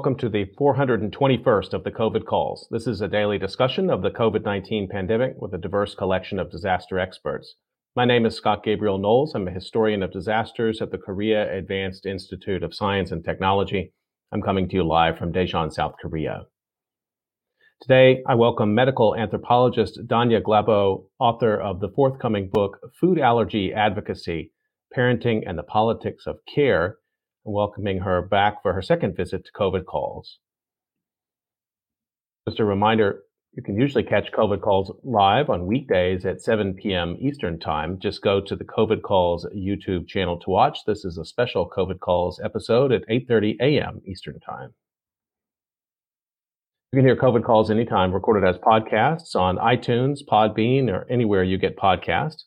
Welcome to the 421st of the COVID calls. This is a daily discussion of the COVID 19 pandemic with a diverse collection of disaster experts. My name is Scott Gabriel Knowles. I'm a historian of disasters at the Korea Advanced Institute of Science and Technology. I'm coming to you live from Daejeon, South Korea. Today, I welcome medical anthropologist Danya Glabau, author of the forthcoming book, Food Allergy Advocacy Parenting and the Politics of Care, welcoming her back for her second visit to COVID calls. Just a reminder, you can usually catch COVID calls live on weekdays at 7 p.m. Eastern Time. Just go to the COVID calls YouTube channel to watch. This is a special COVID calls episode at 8:30 a.m. Eastern Time. You can hear COVID calls anytime, recorded as podcasts on iTunes, Podbean, or anywhere you get podcasts.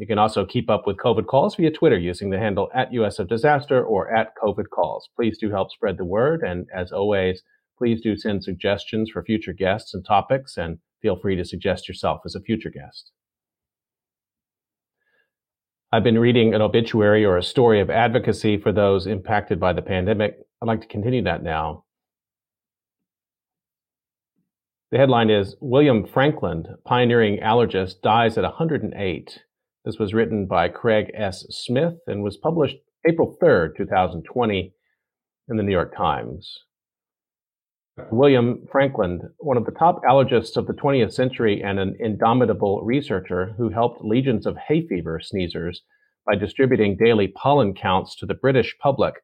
You can also keep up with COVID calls via Twitter using the handle at US of Disaster or at COVID calls. Please do help spread the word. And as always, Please do send suggestions for future guests and topics, and feel free to suggest yourself as a future guest. I've been reading an obituary or a story of advocacy for those impacted by the pandemic. I'd like to continue that now. The headline is William Frankland, pioneering allergist, dies at 108. This was written by Craig S. Smith and was published April 3rd, 2020, in the New York Times. William Frankland, one of the top allergists of the 20th century and an indomitable researcher who helped legions of hay fever sneezers by distributing daily pollen counts to the British public,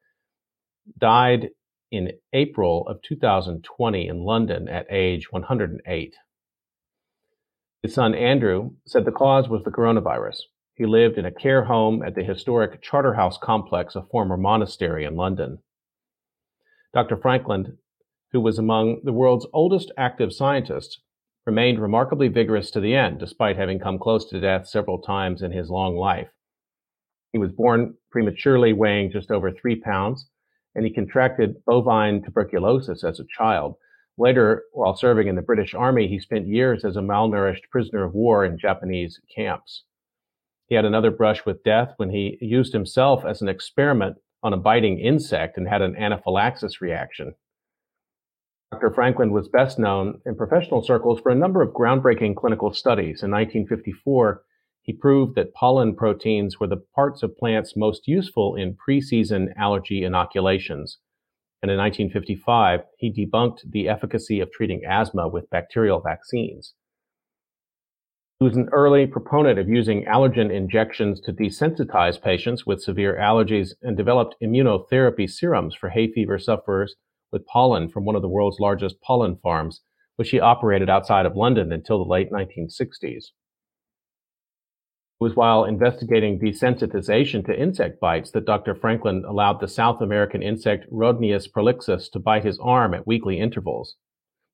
died in April of 2020 in London at age 108. His son Andrew said the cause was the coronavirus. He lived in a care home at the historic Charterhouse complex, a former monastery in London. Dr. Frankland who was among the world's oldest active scientists, remained remarkably vigorous to the end, despite having come close to death several times in his long life. He was born prematurely, weighing just over three pounds, and he contracted bovine tuberculosis as a child. Later, while serving in the British Army, he spent years as a malnourished prisoner of war in Japanese camps. He had another brush with death when he used himself as an experiment on a biting insect and had an anaphylaxis reaction. Dr. Frankland was best known in professional circles for a number of groundbreaking clinical studies. In 1954, he proved that pollen proteins were the parts of plants most useful in preseason allergy inoculations. And in 1955, he debunked the efficacy of treating asthma with bacterial vaccines. He was an early proponent of using allergen injections to desensitize patients with severe allergies and developed immunotherapy serums for hay fever sufferers with pollen from one of the world's largest pollen farms, which he operated outside of London until the late 1960s. It was while investigating desensitization to insect bites that Dr. Frankland allowed the South American insect Rhodnius prolixus to bite his arm at weekly intervals.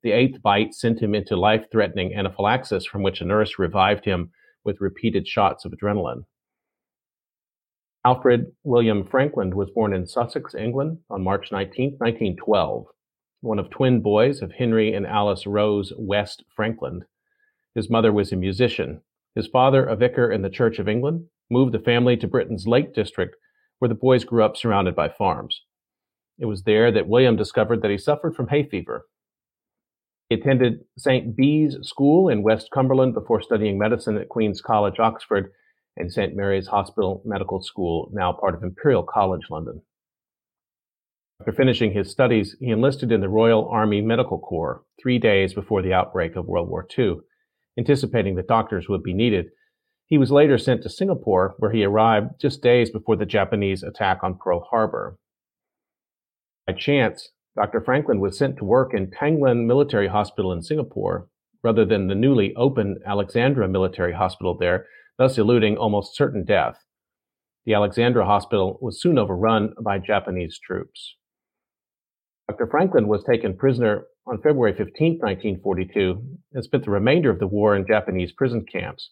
The eighth bite sent him into life threatening anaphylaxis, from which a nurse revived him with repeated shots of adrenaline. Alfred William Frankland was born in Sussex, England on March 19, 1912, one of twin boys of Henry and Alice Rose West Frankland. His mother was a musician. His father, a vicar in the Church of England, moved the family to Britain's Lake District, where the boys grew up surrounded by farms. It was there that William discovered that he suffered from hay fever. He attended St. Bees School in West Cumberland before studying medicine at Queen's College, Oxford, and St. Mary's Hospital Medical School, now part of Imperial College London. After finishing his studies, he enlisted in the Royal Army Medical Corps three days before the outbreak of World War II. Anticipating that doctors would be needed, he was later sent to Singapore, where he arrived just days before the Japanese attack on Pearl Harbor. By chance, Dr. Frankland was sent to work in Tanglin Military Hospital in Singapore rather than the newly opened Alexandra Military Hospital there, thus eluding almost certain death. The Alexandra Hospital was soon overrun by Japanese troops. Dr. Frankland was taken prisoner on February 15, 1942, and spent the remainder of the war in Japanese prison camps.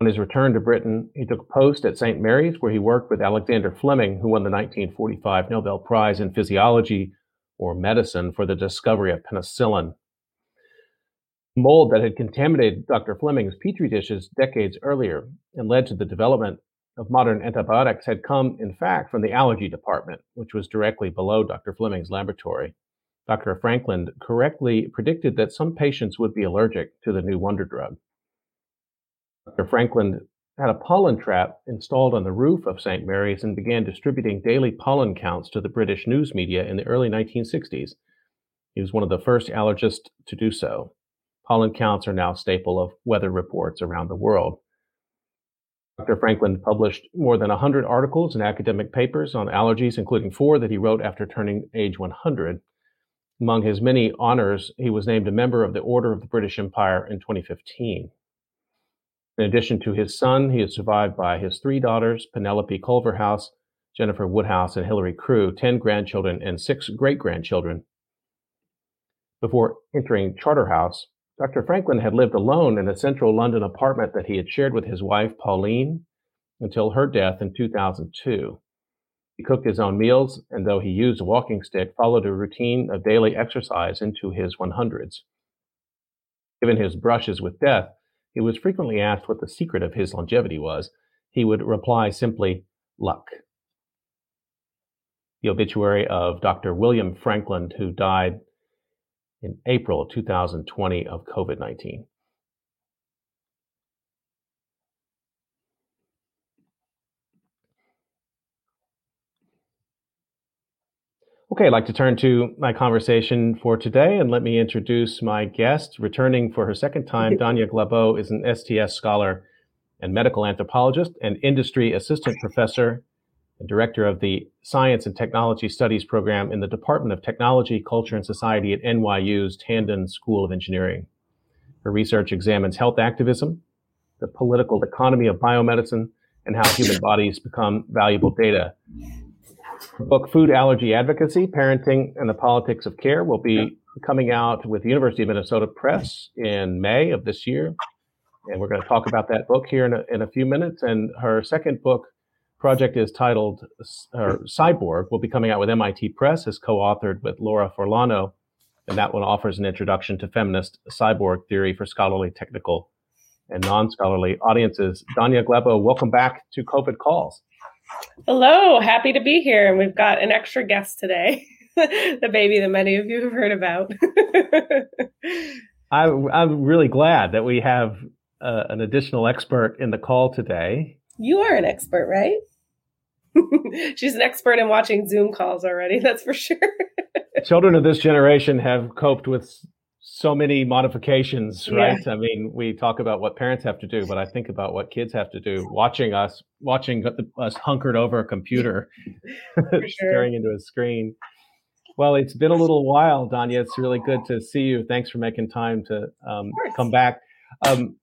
On his return to Britain, he took post at St. Mary's, where he worked with Alexander Fleming, who won the 1945 Nobel Prize in Physiology or Medicine for the discovery of penicillin mold that had contaminated Dr. Fleming's petri dishes decades earlier and led to the development of modern antibiotics had come, in fact, from the allergy department, which was directly below Dr. Fleming's laboratory. Dr. Frankland correctly predicted that some patients would be allergic to the new wonder drug. Dr. Frankland had a pollen trap installed on the roof of St. Mary's and began distributing daily pollen counts to the British news media in the early 1960s. He was one of the first allergists to do so. Pollen counts are now a staple of weather reports around the world. Dr. Frankland published more than 100 articles and academic papers on allergies, including four that he wrote after turning age 100. Among his many honors, he was named a member of the Order of the British Empire in 2015. In addition to his son, he is survived by his three daughters, Penelope Culverhouse, Jennifer Woodhouse, and Hilary Crew, 10 grandchildren, and six great grandchildren. Before entering Charterhouse, Dr. Frankland had lived alone in a central London apartment that he had shared with his wife, Pauline, until her death in 2002. He cooked his own meals, and though he used a walking stick, followed a routine of daily exercise into his 100s. Given his brushes with death, he was frequently asked what the secret of his longevity was. He would reply simply, luck. The obituary of Dr. William Frankland, who died in April of 2020 of COVID 19. Okay, I'd like to turn to my conversation for today and let me introduce my guest. Returning for her second time, Danya Glabau is an STS scholar and medical anthropologist and industry assistant professor and director of the Science and Technology Studies program in the Department of Technology, Culture, and Society at NYU's Tandon School of Engineering. Her research examines health activism, the political economy of biomedicine, and how human bodies become valuable data book Food Allergy Advocacy Parenting and the Politics of Care will be coming out with the University of Minnesota Press in May of this year. And we're going to talk about that book here in a, in a few minutes. And her second book project is titled uh, Cyborg, will be coming out with MIT Press, is co authored with Laura Forlano. And that one offers an introduction to feminist cyborg theory for scholarly, technical, and non scholarly audiences. Danya Glabau, welcome back to COVID Calls. Hello, happy to be here. And we've got an extra guest today, the baby that many of you have heard about. I, I'm really glad that we have uh, an additional expert in the call today. You are an expert, right? She's an expert in watching Zoom calls already, that's for sure. Children of this generation have coped with so many modifications, right? Yeah. I mean, we talk about what parents have to do, but I think about what kids have to do. Watching us, watching us hunkered over a computer, sure. staring into a screen. Well, it's been a little while, Danya. It's really good to see you. Thanks for making time to um, come back. Um,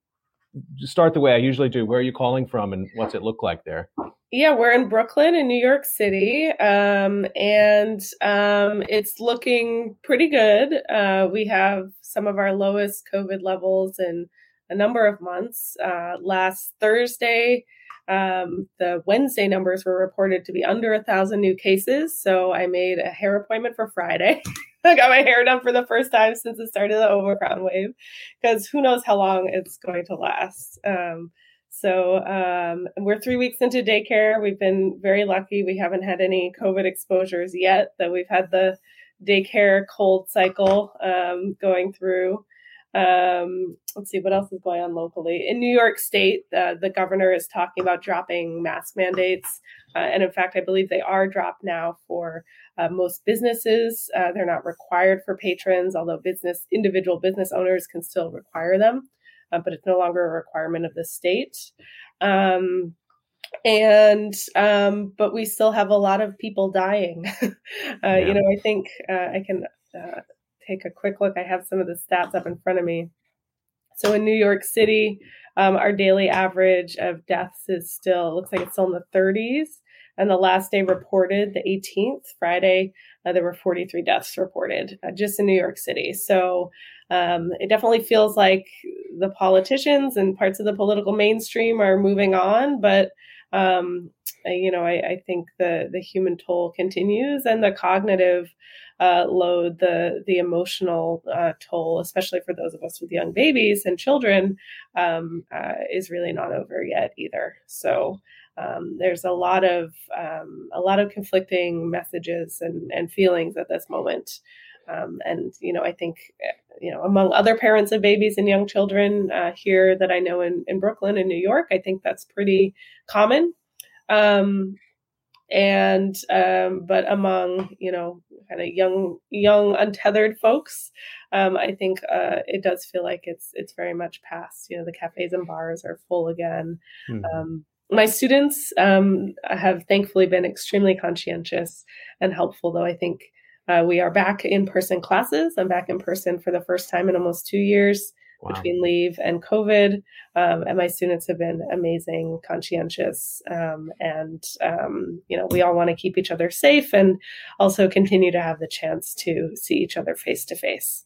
start the way I usually do. Where are you calling from, and what's it look like there? Yeah, we're in Brooklyn in New York City, um, and um, it's looking pretty good. Uh, we have some of our lowest COVID levels in a number of months. Uh, last Thursday, um, the Wednesday numbers were reported to be under a thousand new cases. So I made a hair appointment for Friday. I got my hair done for the first time since the start of the Omicron wave, because who knows how long it's going to last. Um, so um, we're three weeks into daycare. We've been very lucky. We haven't had any COVID exposures yet. That we've had the daycare cold cycle um, going through. Um, let's see what else is going on locally in New York State. Uh, the governor is talking about dropping mask mandates, uh, and in fact, I believe they are dropped now for uh, most businesses. Uh, they're not required for patrons, although business individual business owners can still require them, uh, but it's no longer a requirement of the state. Um, and um, but we still have a lot of people dying. uh, yeah. You know, I think uh, I can take a quick look. I have some of the stats up in front of me. So in New York City, um, our daily average of deaths is still looks like it's still in the 30s. And the last day reported, the 18th, Friday, uh, there were 43 deaths reported uh, just in New York City. So um, it definitely feels like the politicians and parts of the political mainstream are moving on, but um, you know, I, I, think the the human toll continues, and the cognitive uh, load, the the emotional uh, toll, especially for those of us with young babies and children, um, uh, is really not over yet either. So. Um, there's a lot of um, a lot of conflicting messages and, and feelings at this moment. Um, and you know, I think you know, among other parents of babies and young children uh, here that I know in, in Brooklyn and New York, I think that's pretty common. Um, and um, but among you know kind of young young untethered folks um, i think uh, it does feel like it's it's very much past you know the cafes and bars are full again mm-hmm. Um, my students um, have thankfully been extremely conscientious and helpful though i think uh, we are back in person classes i'm back in person for the first time in almost two years wow. between leave and COVID. Um, and my students have been amazing, conscientious, um, and um, you know we all want to keep each other safe and also continue to have the chance to see each other face to face.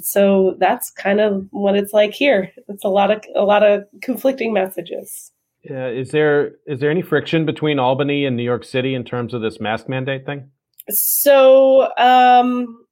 So that's kind of what it's like here. It's a lot of a lot of conflicting messages. Yeah, is there is there any friction between Albany and New York City in terms of this mask mandate thing? So um,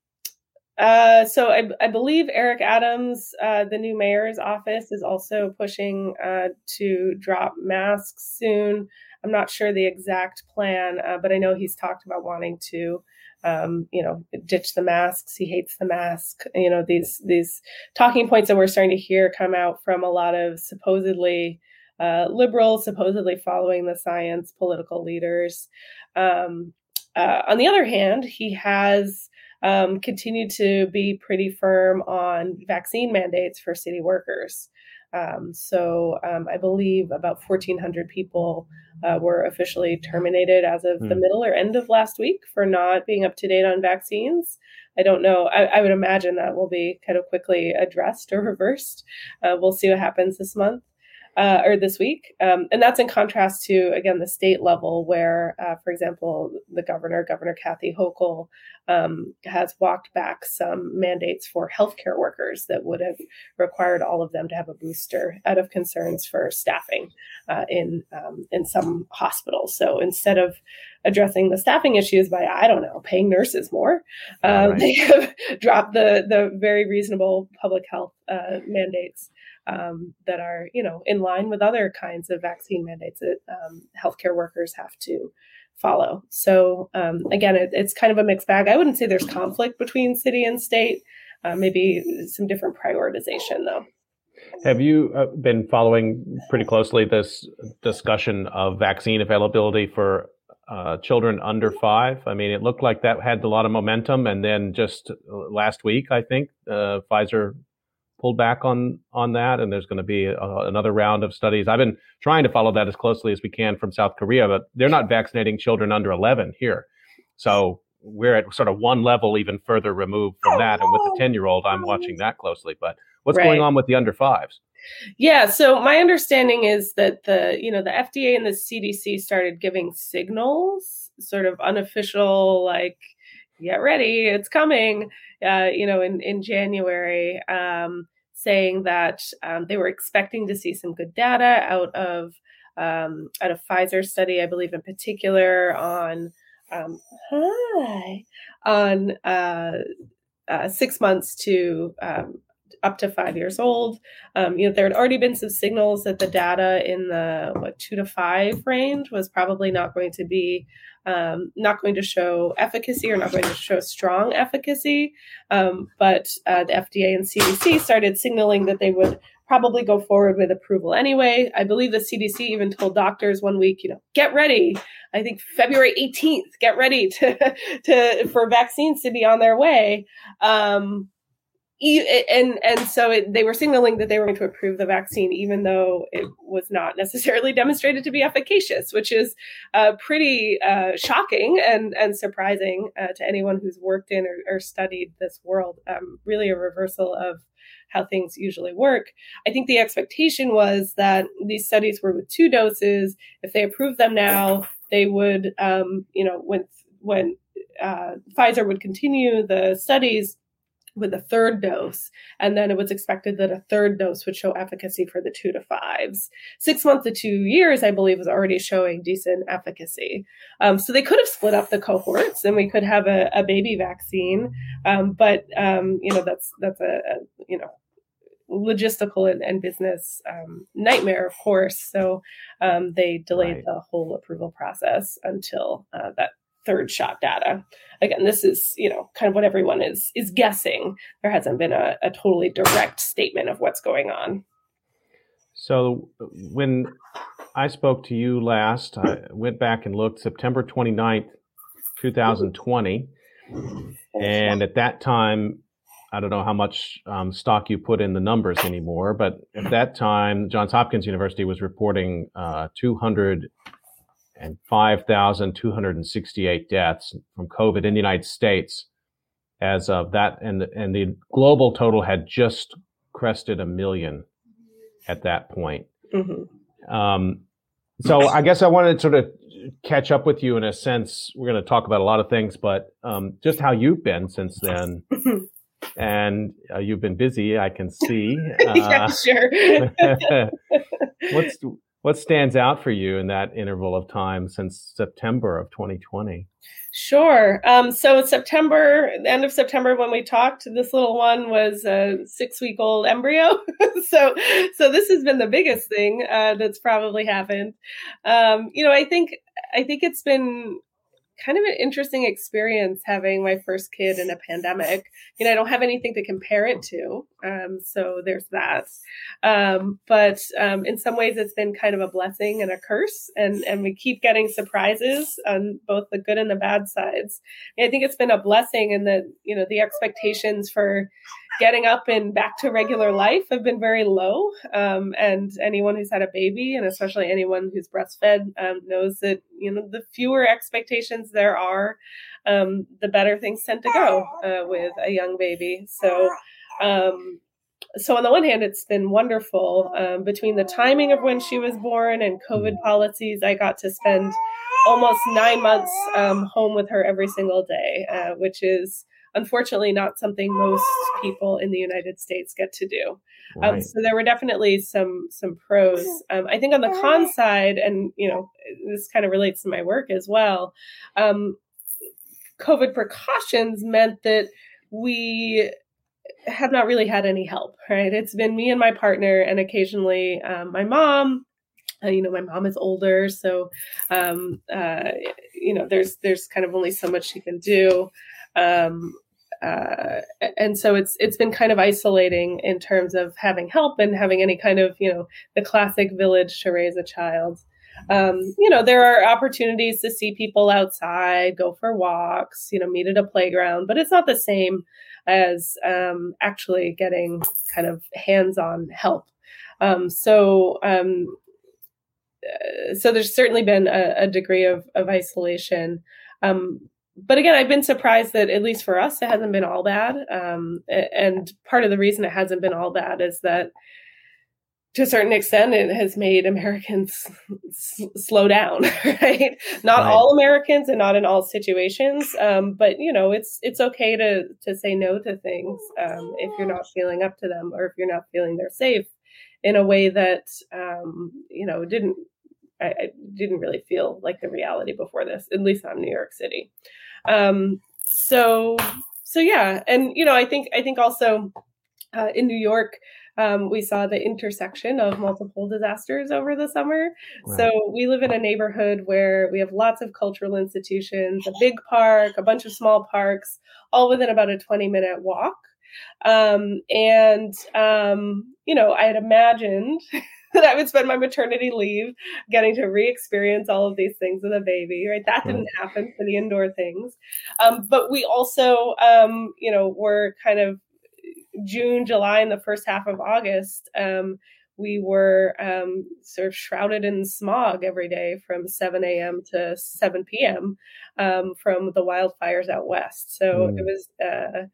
uh, so I, I, believe Eric Adams, uh, the new mayor's office, is also pushing uh, to drop masks soon. I'm not sure the exact plan, uh, but I know he's talked about wanting to, um, you know, ditch the masks. He hates the mask. You know, these these talking points that we're starting to hear come out from a lot of supposedly uh, liberals, supposedly following the science, political leaders. Um, on the other hand, he has um, continued to be pretty firm on vaccine mandates for city workers. Um, so um, I believe about 1,400 people uh, were officially terminated as of mm. the hmm. middle or end of last week for not being up to date on vaccines. I don't know. I, I, would imagine that will be kind of quickly addressed or reversed. Uh, we'll see what happens this month uh, or this week. Um, and that's in contrast to, again, the state level, where, uh, for example, the governor, Governor Kathy Hochul, um, has walked back some mandates for healthcare workers that would have required all of them to have a booster out of concerns for staffing uh, in um, in some hospitals. So instead of addressing the staffing issues by I don't know paying nurses more, um, right. they have dropped the the very reasonable public health uh, mandates um, that are, you know, in line with other kinds of vaccine mandates that um, healthcare workers have to follow. So um, again, it, it's kind of a mixed bag. I wouldn't say there's conflict between city and state. Uh, maybe some different prioritization, though. Have you uh, been following pretty closely this discussion of vaccine availability for uh, children under five? I mean, it looked like that had a lot of momentum, and then just last week, I think uh, Pfizer pulled back on on that, and there's going to be a, another round of studies. I've been trying to follow that as closely as we can from South Korea, but they're not vaccinating children under 11 here, so we're at sort of one level even further removed from that. And with the 10 year old, I'm watching that closely. But what's right. going on with the under fives? Yeah, so my understanding is that the you know the FDA and the CDC started giving signals, sort of unofficial, like get ready, it's coming. Uh, you know, in in January, um, saying that um, they were expecting to see some good data out of um, out of Pfizer study, I believe in particular on um, hi on uh, uh, six months to um, up to five years old. Um, you know, there had already been some signals that the data in the what two to five range was probably not going to be um, not going to show efficacy or not going to show strong efficacy. Um, but uh, the FDA and CDC started signaling that they would probably go forward with approval anyway. I believe the CDC even told doctors one week, you know, get ready. I think February 18th, get ready to, to for vaccines to be on their way. Um, and and so it, they were signaling that they were going to approve the vaccine, even though it was not necessarily demonstrated to be efficacious, which is uh, pretty uh, shocking and and surprising uh, to anyone who's worked in or, or studied this world. Um, really, a reversal of how things usually work. I think the expectation was that these studies were with two doses. If they approved them now, they would, um, you know, when when uh, Pfizer would continue the studies with a third dose. And then it was expected that a third dose would show efficacy for the two to fives. Six months to two years, I believe, was already showing decent efficacy. Um, so they could have split up the cohorts and we could have a, a baby vaccine. Um, but, um, you know, that's, that's a, a, you know, logistical and, and business um, nightmare, of course. So um, they delayed right. the whole approval process until uh, that third shot data. Again, this is you know kind of what everyone is is guessing. There hasn't been a, a totally direct statement of what's going on. So when I spoke to you last, I went back and looked September 29th, 2020. And at that time, I don't know how much um, stock you put in the numbers anymore, but at that time, Johns Hopkins University was reporting uh, 205,268 deaths from COVID in the United States as of that, and and the global total had just crested a million at that point. Mm-hmm. Um, so I guess I wanted to sort of catch up with you in a sense. We're going to talk about a lot of things, but um, just how you've been since then. and uh, you've been busy, I can see. Uh, yeah, sure. what's what stands out for you in that interval of time since September of 2020? Sure. Um, so September, the end of September, when we talked, this little one was a six-week-old embryo. so, so this has been the biggest thing uh, that's probably happened. Um, you know, I think I think it's been kind of an interesting experience having my first kid in a pandemic. You know, I don't have anything to compare it to. Um, so there's that. Um, but um, in some ways, it's been kind of a blessing and a curse. And, and we keep getting surprises on both the good and the bad sides. And I think it's been a blessing in that, you know, the expectations for getting up and back to regular life have been very low. Um, and anyone who's had a baby, and especially anyone who's breastfed, um, knows that you know the fewer expectations there are, um, the better things tend to go uh, with a young baby. So. Um, so on the one hand, it's been wonderful. Um, between the timing of when she was born and COVID policies, I got to spend almost nine months um, home with her every single day, uh, which is unfortunately not something most people in the United States get to do. Um, right. Um, so there were definitely some some pros. Um, I think on the con side, and you know, this kind of relates to my work as well. Um, COVID precautions meant that we have not really had any help. Right? It's been me and my partner, and occasionally um, my mom. Uh, you know, my mom is older, so um, uh, you know, there's there's kind of only so much she can do. Um, uh, and so it's it's been kind of isolating in terms of having help and having any kind of you know the classic village to raise a child. Um, you know there are opportunities to see people outside, go for walks, you know, meet at a playground, but it's not the same as um, actually getting kind of hands-on help. Um, so um, uh, so there's certainly been a, a degree of, of isolation. Um, but again, I've been surprised that at least for us, it hasn't been all bad. Um, and part of the reason it hasn't been all bad is that to a certain extent, it has made Americans s- slow down, right? Not right. all Americans and not in all situations. Um, but you know, it's, it's okay to, to say no to things, um, if you're not feeling up to them or if you're not feeling they're safe in a way that, um, you know, didn't, I, I, didn't really feel like the reality before this, at least not in New York City. Um, so so yeah, and you know, I think I think also uh, in New York. Um, we saw the intersection of multiple disasters over the summer. Right. So we live in a neighborhood where we have lots of cultural institutions, a big park, a bunch of small parks, all within about a 20 minute walk. Um, and, um, you know, I had imagined that I would spend my maternity leave getting to re-experience all of these things with a baby. Right, that didn't happen for the indoor things. Um, but we also, um, you know, were kind of June, July, and the first half of August. Um, we were um, sort of shrouded in smog every day from 7 a.m. to 7 p.m. Um, from the wildfires out west. So mm. it was, uh,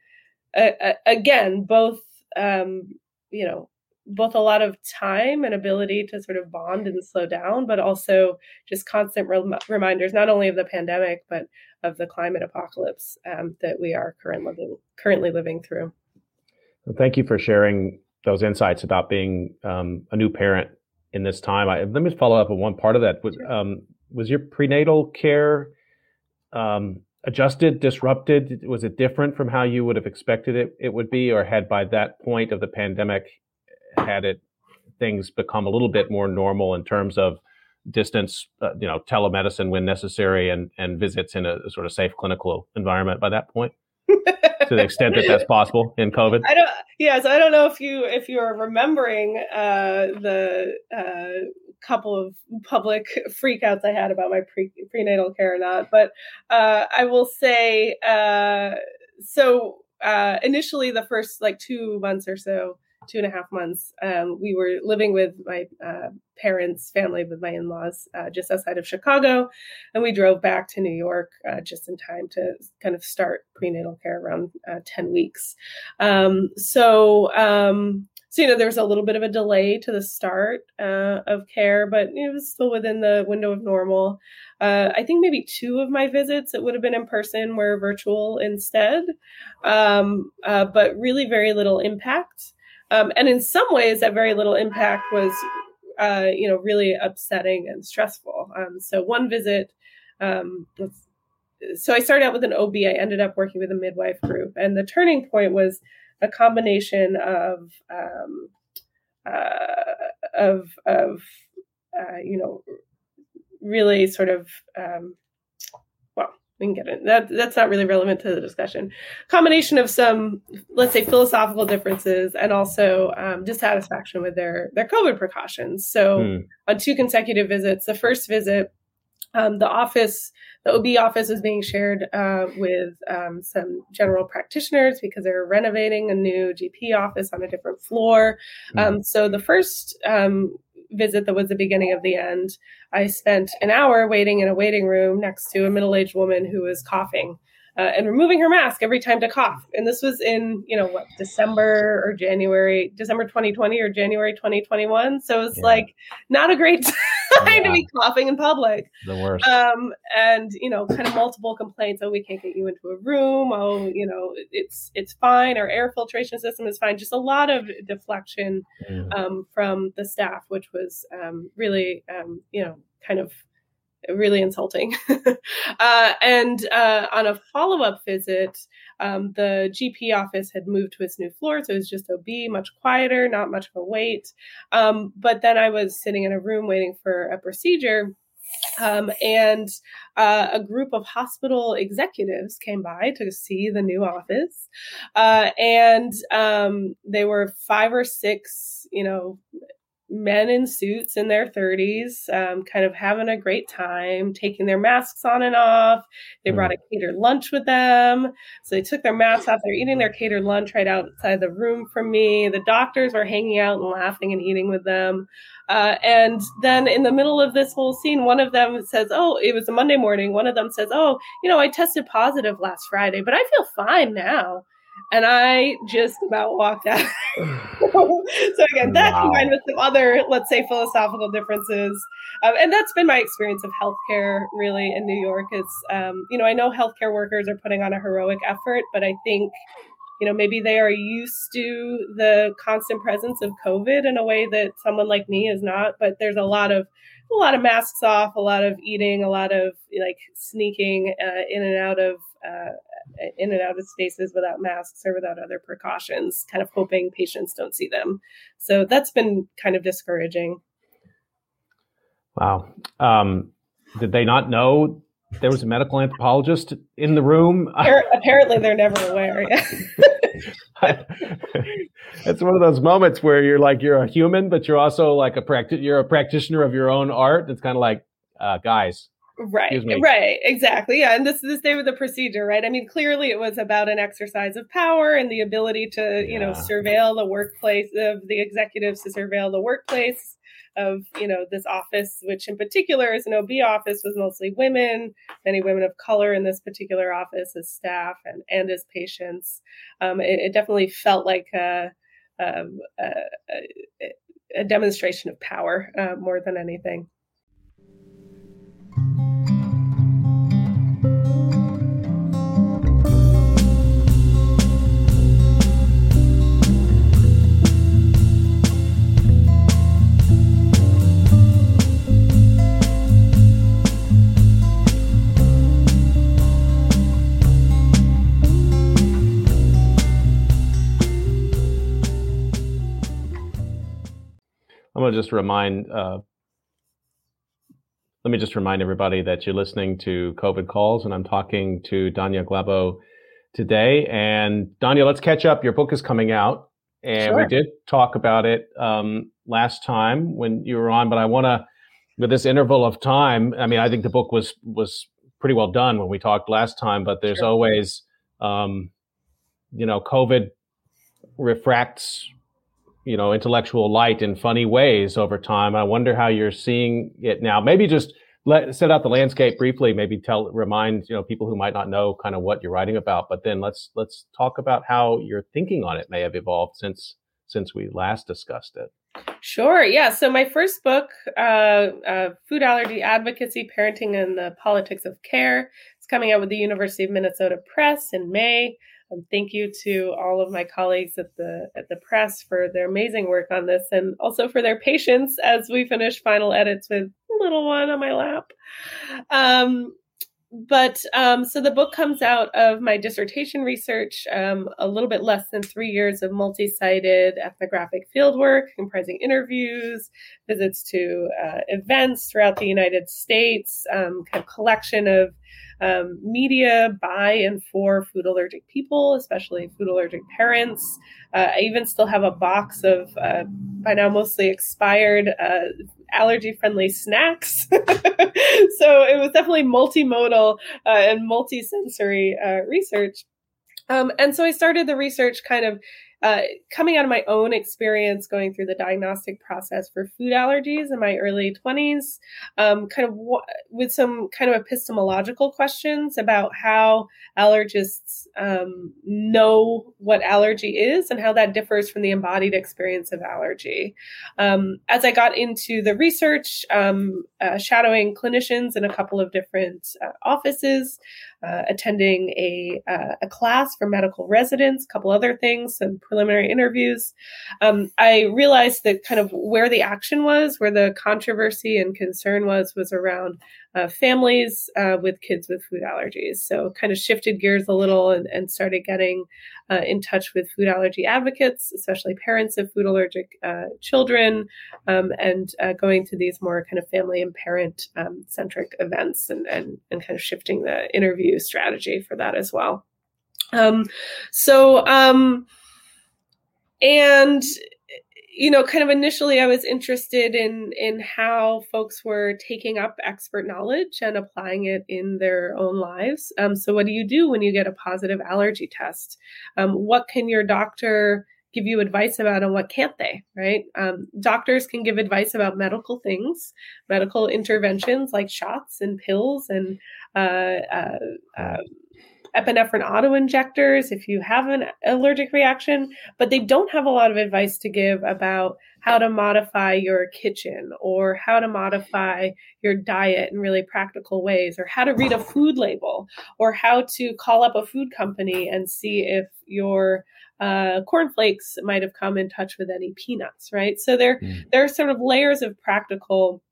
a, a, again, both, um, you know, both a lot of time and ability to sort of bond and slow down, but also just constant rem- reminders, not only of the pandemic, but of the climate apocalypse um, that we are current living, currently living through. Well, thank you for sharing those insights about being um, a new parent in this time. I, let me follow up on one part of that. Was, um, was your prenatal care um, adjusted, disrupted? Was it different from how you would have expected it, it would be, or had by that point of the pandemic had it things become a little bit more normal in terms of distance, uh, you know, telemedicine when necessary, and and visits in a sort of safe clinical environment by that point? to the extent that that's possible in COVID. I don't. Yes, I don't know if you if you're remembering uh, the uh, couple of public freakouts I had about my pre- prenatal care or not, but uh, I will say uh, so. Uh, initially, the first like two months or so, two and a half months, um, we were living with my uh, parents' family, with my in laws, uh, just outside of Chicago. And we drove back to New York uh, just in time to kind of start prenatal care around uh, 10 weeks. Um, so, um, so, you know, there was a little bit of a delay to the start uh, of care, but it was still within the window of normal. Uh, I think maybe two of my visits that would have been in person were virtual instead, um, but really very little impact. Um, and in some ways, that very little impact was, uh, you know, really upsetting and stressful. Um, so one visit, um, so I started out with an OB. I ended up working with a midwife group, and the turning point was a combination of um, uh, of of uh, you know really sort of um, we can get it. That that's not really relevant to the discussion. Combination of some, let's say, philosophical differences and also um, dissatisfaction with their their COVID precautions. So hmm. on two consecutive visits, the first visit, um, the office, the OB office is being shared uh, with um, some general practitioners because they're renovating a new GP office on a different floor. Hmm. so the first um, visit that was the beginning of the end, I spent an hour waiting in a waiting room next to a middle aged woman who was coughing uh, and removing her mask every time to cough. And this was in, you know, what, December or January, December 2020 or January 2021. So it's yeah. like not a great time yeah. to be coughing in public. The worst. Um, and, you know, kind of multiple complaints. Oh, we can't get you into a room. Oh, you know, it's, it's fine. Our air filtration system is fine. Just a lot of deflection um, from the staff, which was um, really, um, you know, kind of really insulting. uh, and uh, on a follow up visit, um, the GP office had moved to its new floor, so it was just OB, much quieter, not much of a wait. Um, but then I was sitting in a room waiting for a procedure. Um, and uh, a group of hospital executives came by to see the new office, uh, and um, they were five or six, you know, men in suits in their 30s, um, kind of having a great time, taking their masks on and off. They brought a mm. catered lunch with them. So they took their masks off. They're eating their catered lunch right outside the room from me. The doctors were hanging out and laughing and eating with them. Uh, and then in the middle of this whole scene, one of them says, Oh, it was a Monday morning. One of them says, Oh, you know, I tested positive last Friday, but I feel fine now and I just about walked out. so again, that wow. combined with some other, let's say, philosophical differences, um, and that's been my experience of healthcare really in New York. Is um, you know I know healthcare workers are putting on a heroic effort, but I think you know maybe they are used to the constant presence of COVID in a way that someone like me is not. But there's a lot of a lot of masks off, a lot of eating, a lot of like sneaking uh, in and out of uh, in and out of spaces without masks or without other precautions, kind of hoping patients don't see them. So that's been kind of discouraging. Wow. Um, did they not know there was a medical anthropologist in the room? Apparently, they're never aware. Yeah. it's one of those moments where you're like you're a human, but you're also like a practi- you're a practitioner of your own art. It's kind of like, uh, guys, Right, right, exactly. Yeah, and this this day with the procedure, right? I mean, clearly it was about an exercise of power and the ability to, yeah. you know, surveil the workplace of the executives to surveil the workplace of, you know, this office, which in particular is an OB office, was mostly women, many women of color in this particular office as staff and and as patients. Um, it, it, definitely felt like a, um, a, a, a demonstration of power uh, more than anything. I'm going to just remind uh, let me just remind everybody that you're listening to COVID calls, and I'm talking to Danya Glabau today. And Danya, let's catch up. Your book is coming out, and sure. we did talk about it um, last time when you were on. But I want to, with this interval of time, I mean, I think the book was was pretty well done when we talked last time. But there's sure. always, um, you know, COVID refracts you know intellectual light in funny ways over time. I wonder how you're seeing it now. Maybe just let set out the landscape briefly. Maybe tell remind you know people who might not know kind of what you're writing about. But then let's let's talk about how your thinking on it may have evolved since since we last discussed it. Sure. Yeah. So my first book, uh, uh, Food Allergy Advocacy: Parenting and the Politics of Care, is coming out with the University of Minnesota Press in May. Um, thank you to all of my colleagues at the at the press for their amazing work on this, and also for their patience as we finish final edits with little one on my lap. Um, but um, so the book comes out of my dissertation research, um, a little bit less than three years of multi sited ethnographic fieldwork, comprising interviews, visits to uh, events throughout the United States, um, kind of collection of um, media by and for food allergic people, especially food allergic parents. Uh, I even still have a box of uh, by now mostly expired uh, allergy friendly snacks. so it was definitely multimodal uh, and multisensory uh, research. Um, and so I started the research kind of uh, coming out of my own experience going through the diagnostic process for food allergies in my early 20s, um, kind of w- with some kind of epistemological questions about how allergists um, know what allergy is and how that differs from the embodied experience of allergy. Um, as I got into the research, um, uh, shadowing clinicians in a couple of different uh, offices, uh, attending a, uh, a class for medical residents, a couple other things, some preliminary interviews. Um, I realized that kind of where the action was, where the controversy and concern was, was around uh, families uh, with kids with food allergies. So kind of shifted gears a little and, and started getting uh, in touch with food allergy advocates, especially parents of food allergic uh, children, um, and uh, going to these more kind of family and parent um, centric events and, and, and kind of shifting the interview strategy for that as well. Um, so, um, and you know, kind of initially I was interested in in how folks were taking up expert knowledge and applying it in their own lives. Um, so, what do you do when you get a positive allergy test? Um, what can your doctor give you advice about, and what can't they? Right? Um, doctors can give advice about medical things, medical interventions like shots and pills and uh, uh, uh, epinephrine auto injectors if you have an allergic reaction, but they don't have a lot of advice to give about how to modify your kitchen or how to modify your diet in really practical ways or how to read a food label or how to call up a food company and see if your uh, cornflakes might have come in touch with any peanuts, right? So there, mm. there are sort of layers of practical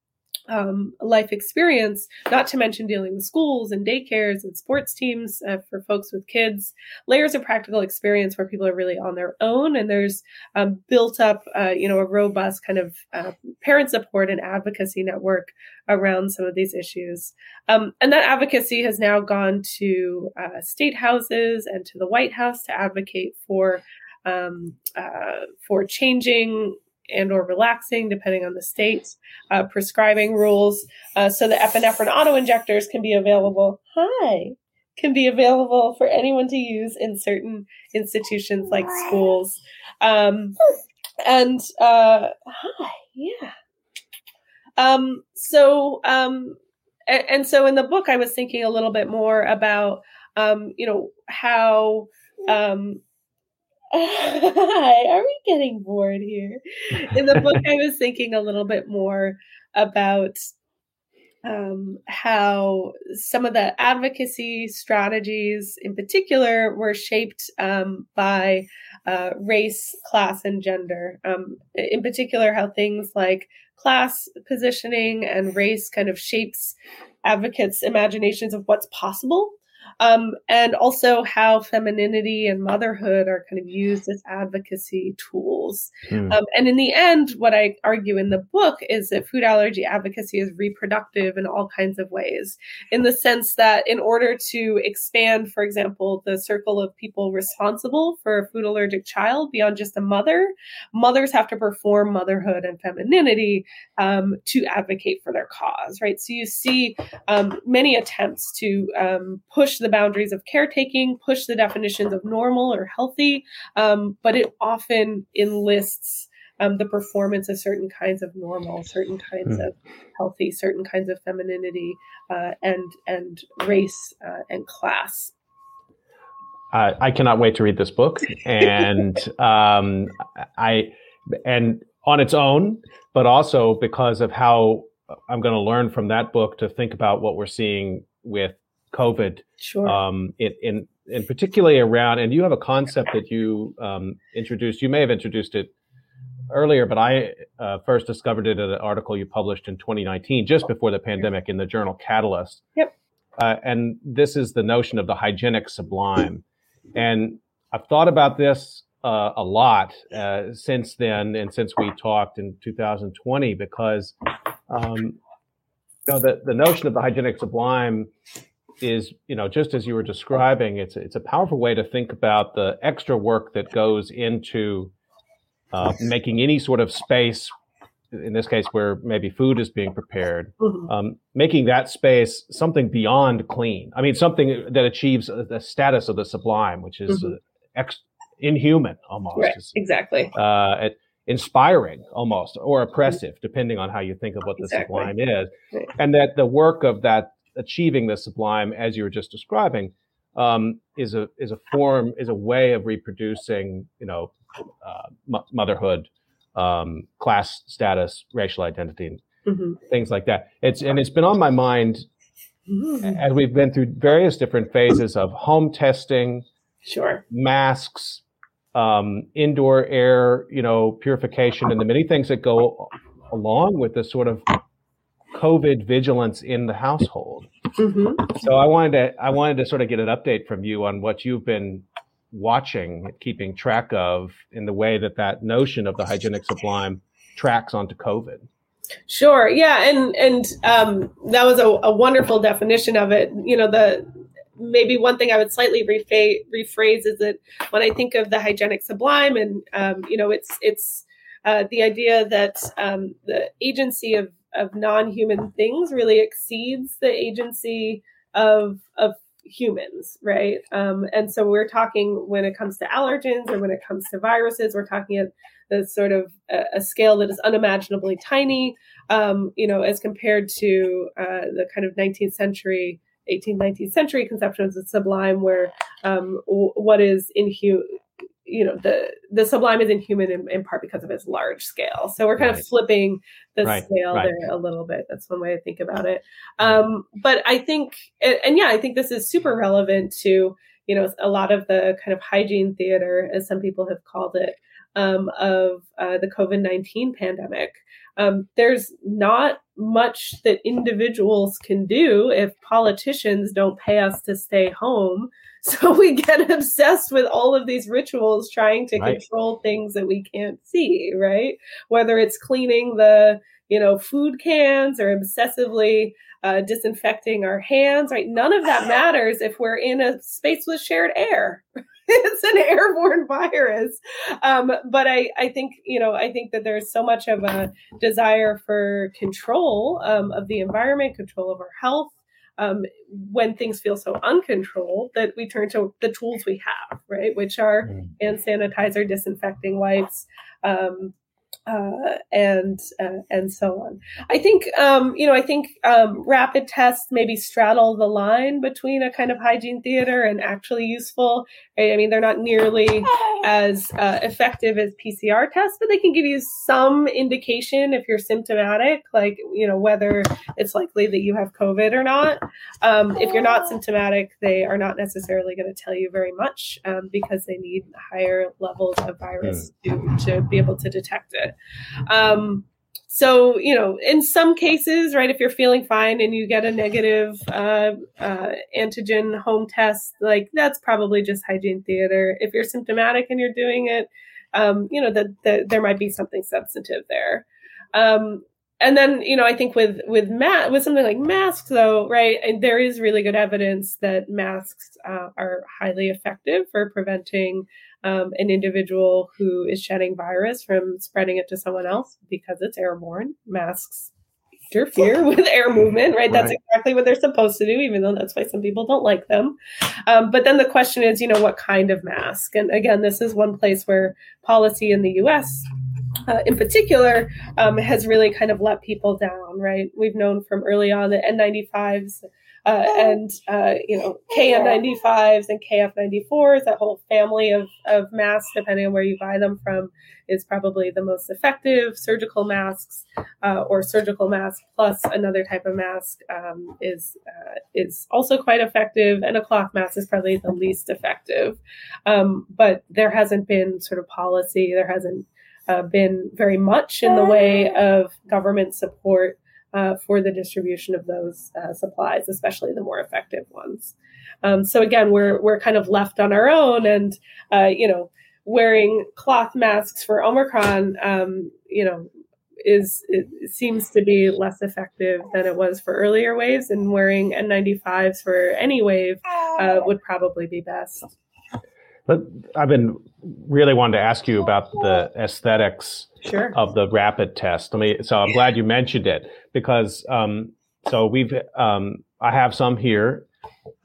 um, life experience, not to mention dealing with schools and daycares and sports teams uh, for folks with kids, layers of practical experience where people are really on their own. And there's um, built up, uh, you know, a robust kind of uh, parent support and advocacy network around some of these issues. Um, and that advocacy has now gone to uh, state houses and to the White House to advocate for um, uh, for changing and or relaxing depending on the state uh, prescribing rules uh, so the epinephrine auto injectors can be available. Hi. Can be available for anyone to use in certain institutions like schools. Um, and uh, hi yeah. Um, so um, and, and, so in the book i was thinking a little bit more about um, you know how um, Hi, are we getting bored here? In the book, I was thinking a little bit more about um, how some of the advocacy strategies, in particular, were shaped um, by uh, race, class, and gender. Um, in particular, how things like class positioning and race kind of shapes advocates' imaginations of what's possible um, and also how femininity and motherhood are kind of used as advocacy tools. Hmm. Um, and in the end, what I argue in the book is that food allergy advocacy is reproductive in all kinds of ways, in the sense that in order to expand, for example, the circle of people responsible for a food allergic child beyond just a mother, mothers have to perform motherhood and femininity um, to advocate for their cause, right? So you see um, many attempts to um, push the boundaries of caretaking, push the definitions of normal or healthy, um, but it often enlists um, the performance of certain kinds of normal, certain kinds mm. of healthy, certain kinds of femininity, uh, and and race uh, and class. Uh, I cannot wait to read this book, and um, I and on its own, but also because of how I'm going to learn from that book to think about what we're seeing with COVID. Sure. Um, in, in, in particularly around, and you have a concept that you um, introduced. You may have introduced it earlier, but I uh, first discovered it in an article you published in 2019, just before the pandemic, in the journal Catalyst. Yep. Uh, and this is the notion of the hygienic sublime. And I've thought about this uh, a lot uh, since then, and since we talked in 2020, because um, you know the the notion of the hygienic sublime is you know just as you were describing, it's it's a powerful way to think about the extra work that goes into uh, making any sort of space. In this case, where maybe food is being prepared, mm-hmm. um, making that space something beyond clean. I mean, something that achieves the status of the sublime, which is mm-hmm. ex- inhuman almost. Right, exactly. Uh, inspiring almost or oppressive, depending on how you think of what the exactly. sublime is. And that the work of that achieving the sublime, as you were just describing, um, is a is a form is a way of reproducing, you know, uh, m- motherhood, um, class status, racial identity, mm-hmm. things like that. It's and it's been on my mind mm-hmm. as we've been through various different phases of home testing, sure, masks, um, indoor air, you know, purification, and the many things that go along with this sort of COVID vigilance in the household. Mm-hmm. So I wanted to I wanted to sort of get an update from you on what you've been watching, keeping track of, in the way that that notion of the hygienic sublime tracks onto COVID. Sure. Yeah, and and um, that was a, a wonderful definition of it. You know, the maybe one thing I would slightly rephrase, rephrase is that when I think of the hygienic sublime, and um, you know, it's it's uh, the idea that um, the agency of of non-human things really exceeds the agency of of humans, right? Um, and so we're talking when it comes to allergens or when it comes to viruses, we're talking at the sort of a, a scale that is unimaginably tiny, um, you know, as compared to uh, the kind of 19th century 18th, 19th century conception of the sublime, where um, what is inhuman, you know, the the sublime is inhuman in, in, part because of its large scale. So we're kind right. of flipping the right. scale right. there a little bit. That's one way to think about it. Um, but I think, and, and yeah, I think this is super relevant to you know a lot of the kind of hygiene theater, as some people have called it, um, of uh, the COVID nineteen pandemic. Um, there's not much that individuals can do if politicians don't pay us to stay home. So we get obsessed with all of these rituals trying to right. control things that we can't see, right? Whether it's cleaning the, you know, food cans or obsessively uh, disinfecting our hands, right? None of that matters if we're in a space with shared air. it's an airborne virus. Um, but I, I think, you know, I think that there's so much of a desire for control um, of the environment, control of our health. Um, when things feel so uncontrolled that we turn to the tools we have, right? Which are mm. hand sanitizer, disinfecting wipes, um, uh, and uh, and so on. I think um, you know I think um, rapid tests maybe straddle the line between a kind of hygiene theater and actually useful. Right? I mean they're not nearly as uh, effective as PCR tests, but they can give you some indication if you're symptomatic, like you know whether it's likely that you have COVID or not. Um, if you're not symptomatic, they are not necessarily going to tell you very much um, because they need higher levels of virus mm. to to be able to detect it. Um, so you know, in some cases, right, if you're feeling fine and you get a negative uh, uh, antigen home test, like that's probably just hygiene theater. If you're symptomatic and you're doing it, um, you know that the, there might be something substantive there. Um, and then you know i think with with ma- with something like masks though right and there is really good evidence that masks uh, are highly effective for preventing um, an individual who is shedding virus from spreading it to someone else because it's airborne. Masks interfere with air movement right? That's right. exactly what they're supposed to do even though that's why some people don't like them. Um, but then the question is you know what kind of mask? And again this is one place where policy in the us uh, in particular um, has really kind of let people down, right? We've known from early on that N95s uh, and uh, you know KN95s and KF94s, that whole family of, of masks, depending on where you buy them from, is probably the most effective. Surgical masks uh, or surgical mask plus another type of mask um, is uh, is also quite effective, and a cloth mask is probably the least effective. Um, but there hasn't been sort of policy. There hasn't uh, been very much in the way of government support uh, for the distribution of those uh, supplies, especially the more effective ones. Um, so again, we're we're kind of left on our own, and uh, you know, wearing cloth masks for Omicron, um, you know, is it seems to be less effective than it was for earlier waves, and wearing N95s for any wave uh, would probably be best. But I've been really wanting to ask you about the aesthetics sure. of the rapid test. I mean, so I'm glad you mentioned it because um, so we've um, I have some here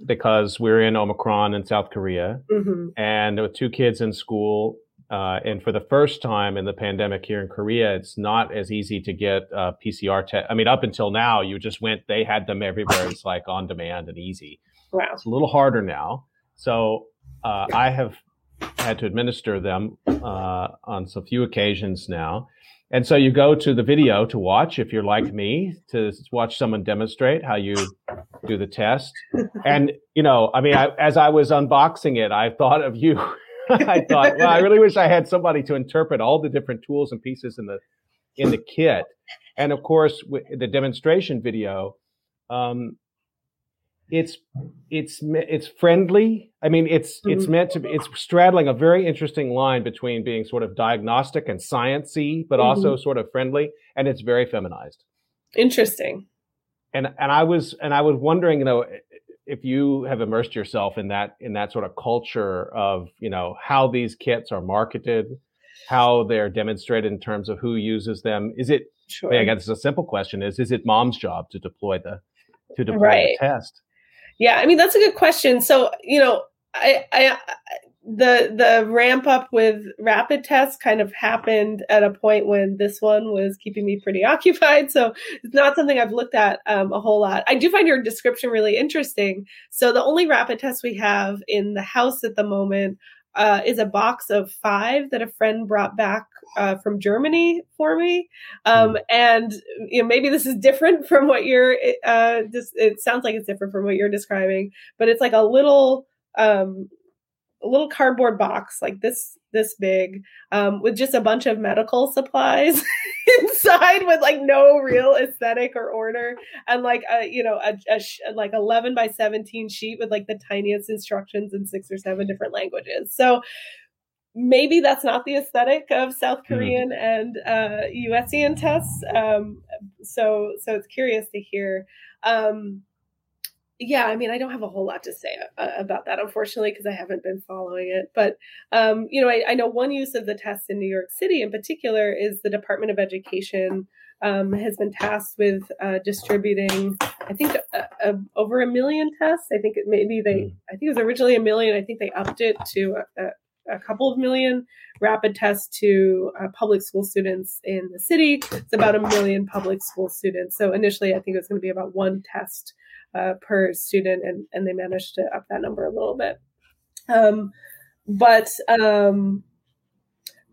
because we're in Omicron in South Korea, mm-hmm. and with two kids in school. Uh, and for the first time in the pandemic here in Korea, it's not as easy to get a PCR test. I mean, up until now, you just went, they had them everywhere. It's like on demand and easy. Wow. It's a little harder now. So uh, I have had to administer them uh, on so few occasions now. And so you go to the video to watch, if you're like me, to watch someone demonstrate how you do the test. And, you know, I mean, I, as I was unboxing it, I thought of you. I thought, well, I really wish I had somebody to interpret all the different tools and pieces in the, in the kit. And of course, the demonstration video, um, it's it's it's friendly. I mean, it's mm-hmm. it's meant to be. It's straddling a very interesting line between being sort of diagnostic and sciency, but mm-hmm. also sort of friendly, and it's very feminized. Interesting. And and I was and I was wondering, you know, if you have immersed yourself in that in that sort of culture of you know how these kits are marketed, how they're demonstrated in terms of who uses them. Is it? Sure. I guess a simple question is: Is it mom's job to deploy the to deploy right. the test? Yeah, I mean that's a good question. So you know, I, I the the ramp up with rapid tests kind of happened at a point when this one was keeping me pretty occupied. So it's not something I've looked at um, a whole lot. I do find your description really interesting. So the only rapid tests we have in the house at the moment uh, is a box of five that a friend brought back uh, from Germany for me. Um, mm. And you know, maybe this is different from what you're. Uh, just it sounds like it's different from what you're describing, but it's like a little um, a little cardboard box like this this big um, with just a bunch of medical supplies inside with like no real aesthetic or order and like a you know a, a sh- like 11 by 17 sheet with like the tiniest instructions in six or seven different languages so maybe that's not the aesthetic of south hmm. korean mm. and uh, usian tests um, so so it's curious to hear um, yeah, I mean, I don't have a whole lot to say uh, about that, unfortunately, because I haven't been following it. But, um, you know, I, I, know one use of the test in New York City in particular is the Department of Education um, has been tasked with uh, distributing, I think, uh, uh, over a million tests. I think it maybe they, hmm. I think it was originally a million. I think they upped it to a, a couple of million rapid tests to uh, public school students in the city. It's about a million public school students. So initially, I think it was going to be about one test uh, per student, and and they managed to up that number a little bit. Um, but um,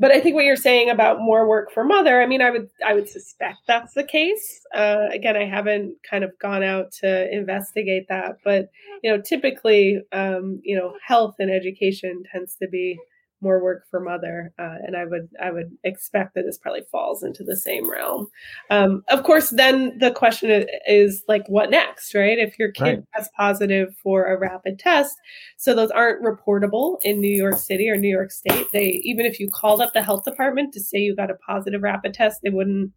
but I think what you're saying about more work for mother, I mean, I would I would suspect that's the case. Uh, again, I haven't kind of gone out to investigate that, but you know, typically, um, you know, health and education tends to be more work for mother uh, and i would i would expect that this probably falls into the same realm um, of course then the question is like what next right if your kid right. tests positive for a rapid test so those aren't reportable in new york city or new york state they even if you called up the health department to say you got a positive rapid test they wouldn't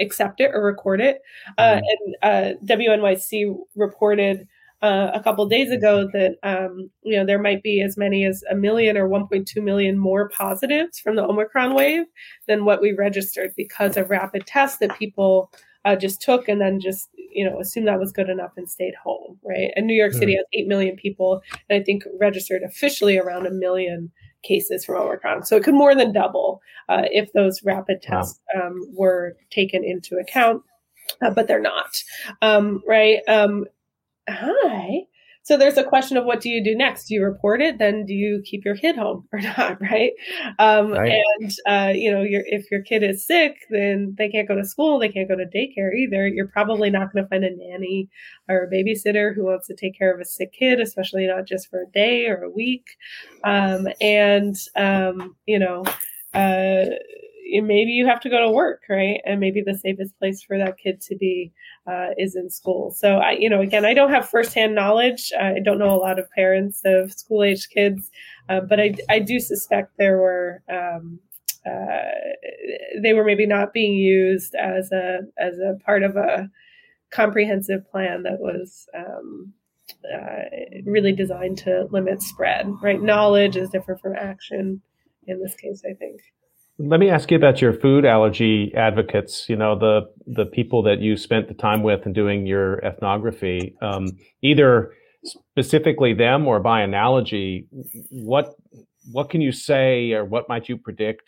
accept it or record it uh, mm-hmm. and uh, wnyc reported uh, a couple days ago that um, you know there might be as many as a million or 1.2 million more positives from the Omicron wave than what we registered because of rapid tests that people uh, just took and then just you know assumed that was good enough and stayed home, right? And New York City mm. has eight million people, and I think registered officially around a million cases from Omicron. So it could more than double uh, if those rapid tests wow. um, were taken into account. Uh, but they're not, um, right? Um, hi. So there's a question of what do you do next? Do you report it? Then do you keep your kid home or not? Right. Um, right. And, uh, you know, if your kid is sick, then they can't go to school. They can't go to daycare either. You're probably not going to find a nanny or a babysitter who wants to take care of a sick kid, especially not just for a day or a week. Um, and, um, you know, uh, maybe you have to go to work, right? And maybe the safest place for that kid to be uh, is in school. So I, you know, again, I don't have firsthand knowledge. I don't know a lot of parents of school age kids, uh, but I, I do suspect there were. Um, uh, they were maybe not being used as a as a part of a comprehensive plan that was um, uh, really designed to limit spread. Right, knowledge is different from action in this case. I think. Let me ask you about your food allergy advocates. You know, the the people that you spent the time with and doing your ethnography. Um, either specifically them or by analogy, what what can you say or what might you predict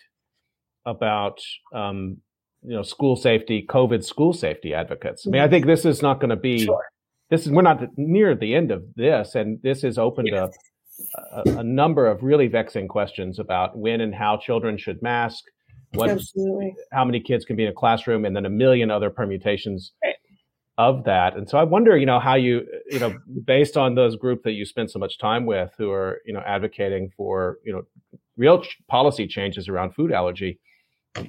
about um, you know school safety, COVID school safety advocates? I mean, I think this is not going to be. Sure. This is we're not near the end of this, and this has opened yes. up a, a, number of really vexing questions about when and how children should mask, what, Absolutely. how many kids can be in a classroom, and then a million other permutations right. of that. And so I wonder, you know, how you, you know, based on those group that you spend so much time with, who are, you know, advocating for, you know, real ch- policy changes around food allergy,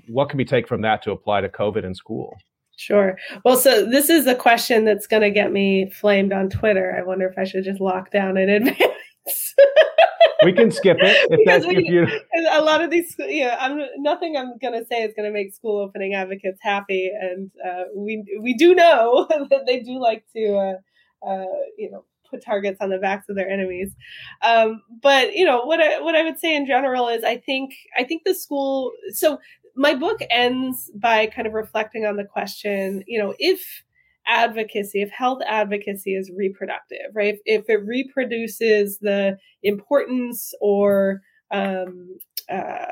what can we take from that to apply to COVID in school? Sure. Well, so this is a question that's going to get me flamed on Twitter. I wonder if I should just lock down in advance we can skip it if that's we, if you. A lot of these, yeah, I'm nothing. I'm gonna say is gonna make school opening advocates happy, and uh, we we do know that they do like to, uh, uh, you know, put targets on the backs of their enemies. Um, but you know what I what I would say in general is I think I think the school. So my book ends by kind of reflecting on the question, you know, if advocacy, if health advocacy is reproductive, right? If, if it reproduces the importance or um, uh,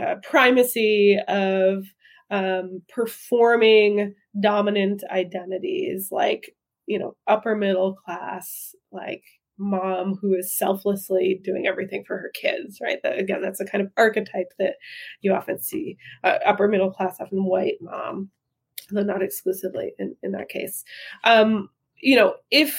uh, primacy of um, performing dominant identities like, you know, upper middle class, like mom who is selflessly doing everything for her kids, right? That, again, that's a kind of archetype that you often see. Uh, upper middle class, often white mom though not exclusively in, in that case. Um, you know, if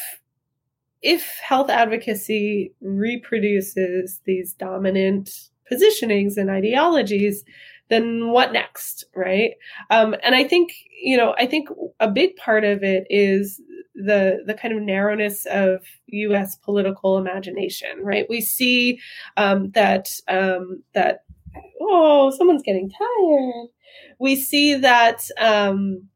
if health advocacy reproduces these dominant positionings and ideologies, then what next, right? Um, and I think you know, I think a big part of it is the the kind of narrowness of U.S. political imagination, right? We see um, that um, that oh, someone's getting tired we see that um,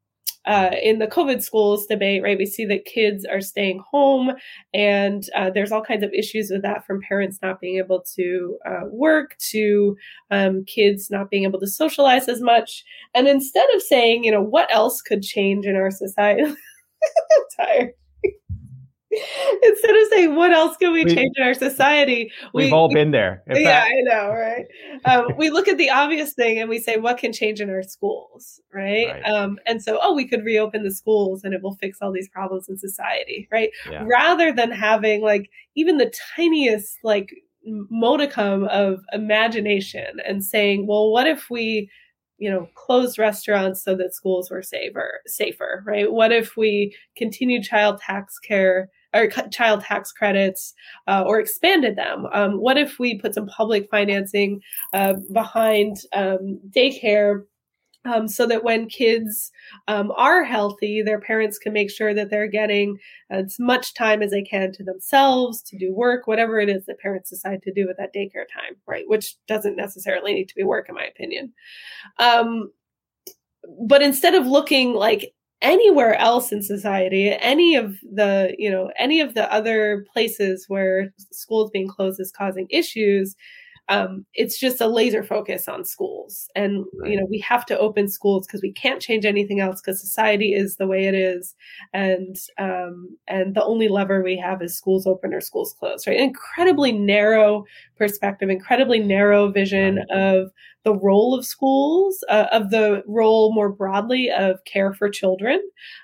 uh, in the COVID schools debate, right, we see that kids are staying home, and uh, there's all kinds of issues with that from parents not being able to uh, work to um, kids not being able to socialize as much. And instead of saying, you know, what else could change in our society, I'm tired. Instead of saying what else can we, we change in our society, we've we, all been there. yeah, I know, right? Um, we look at the obvious thing and we say, what can change in our schools, right? right. Um, and so, oh, we could reopen the schools and it will fix all these problems in society, right? Yeah. Rather than having like even the tiniest like modicum of imagination and saying, well, what if we you know closed restaurants so that schools were safer safer right what if we continued child tax care or child tax credits uh, or expanded them? Um, what if we put some public financing uh, behind um, daycare? Um, so that when kids um, are healthy, their parents can make sure that they're getting as much time as they can to themselves, to do work, whatever it is that parents decide to do with that daycare time, right? Which doesn't necessarily need to be work, in my opinion. Um, but instead of looking like anywhere else in society, any of the, you know, any of the other places where schools being closed is causing issues, um, it's just a laser focus on schools. And you know we have to open schools because we can't change anything else because society is the way it is. And um, and the only lever we have is schools open or schools closed right? Incredibly narrow perspective incredibly narrow vision of the role of schools, uh, of the role more broadly of care for children,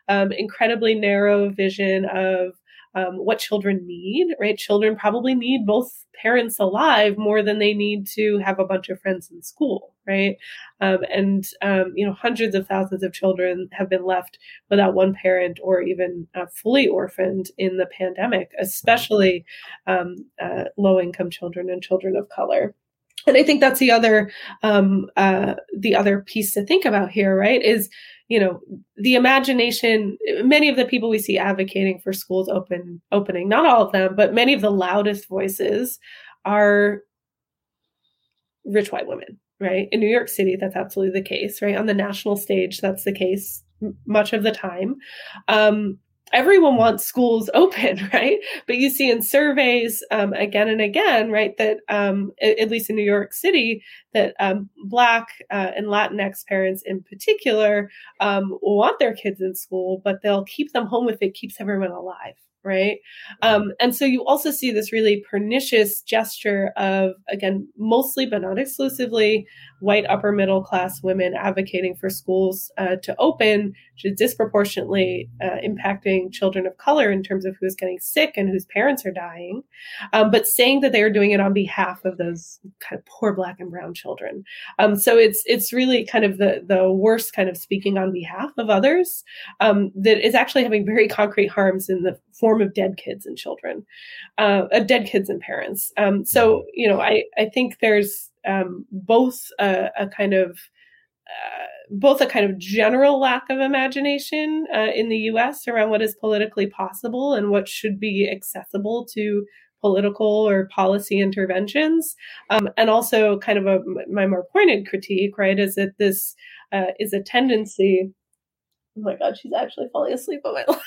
um, incredibly narrow vision of um, what children need, right? Children probably need both parents alive more than they need to have a bunch of friends in school, right? Um, and, um, you know, hundreds of thousands of children have been left without one parent or even uh, fully orphaned in the pandemic, especially um, uh, low income children and children of color and I think that's the other um, uh, the other piece to think about here, right? Is you know the imagination. Many of the people we see advocating for schools open opening, not all of them, but many of the loudest voices are rich white women, right? In New York City, that's absolutely the case, right? On the national stage, that's the case much of the time. Um, everyone wants schools open, right? But you see in surveys um, again and again, right, that um, at, least in New York City, that um, Black uh, and Latinx parents in particular um, want their kids in school, but they'll keep them home if it keeps everyone alive, right? Um, and so you also see this really pernicious gesture of, again, mostly but not exclusively, white upper middle class women advocating for schools uh, to open, which is disproportionately uh, impacting children of color in terms of who's getting sick and whose parents are dying, um, but saying that they are doing it on behalf of those kind of poor black and brown children. Um, so it's it's really kind of the the worst kind of speaking on behalf of others um, that is actually having very concrete harms in the form of dead kids and children, uh, uh dead kids and parents. Um, so you know, I I think there's um, both a, a, kind of uh, both a kind of general lack of imagination uh, in the U.S. around what is politically possible and what should be accessible to political or policy interventions, um, and also kind of a my more pointed critique, right, is that this uh, is a tendency. Oh my God, she's actually falling asleep on my line.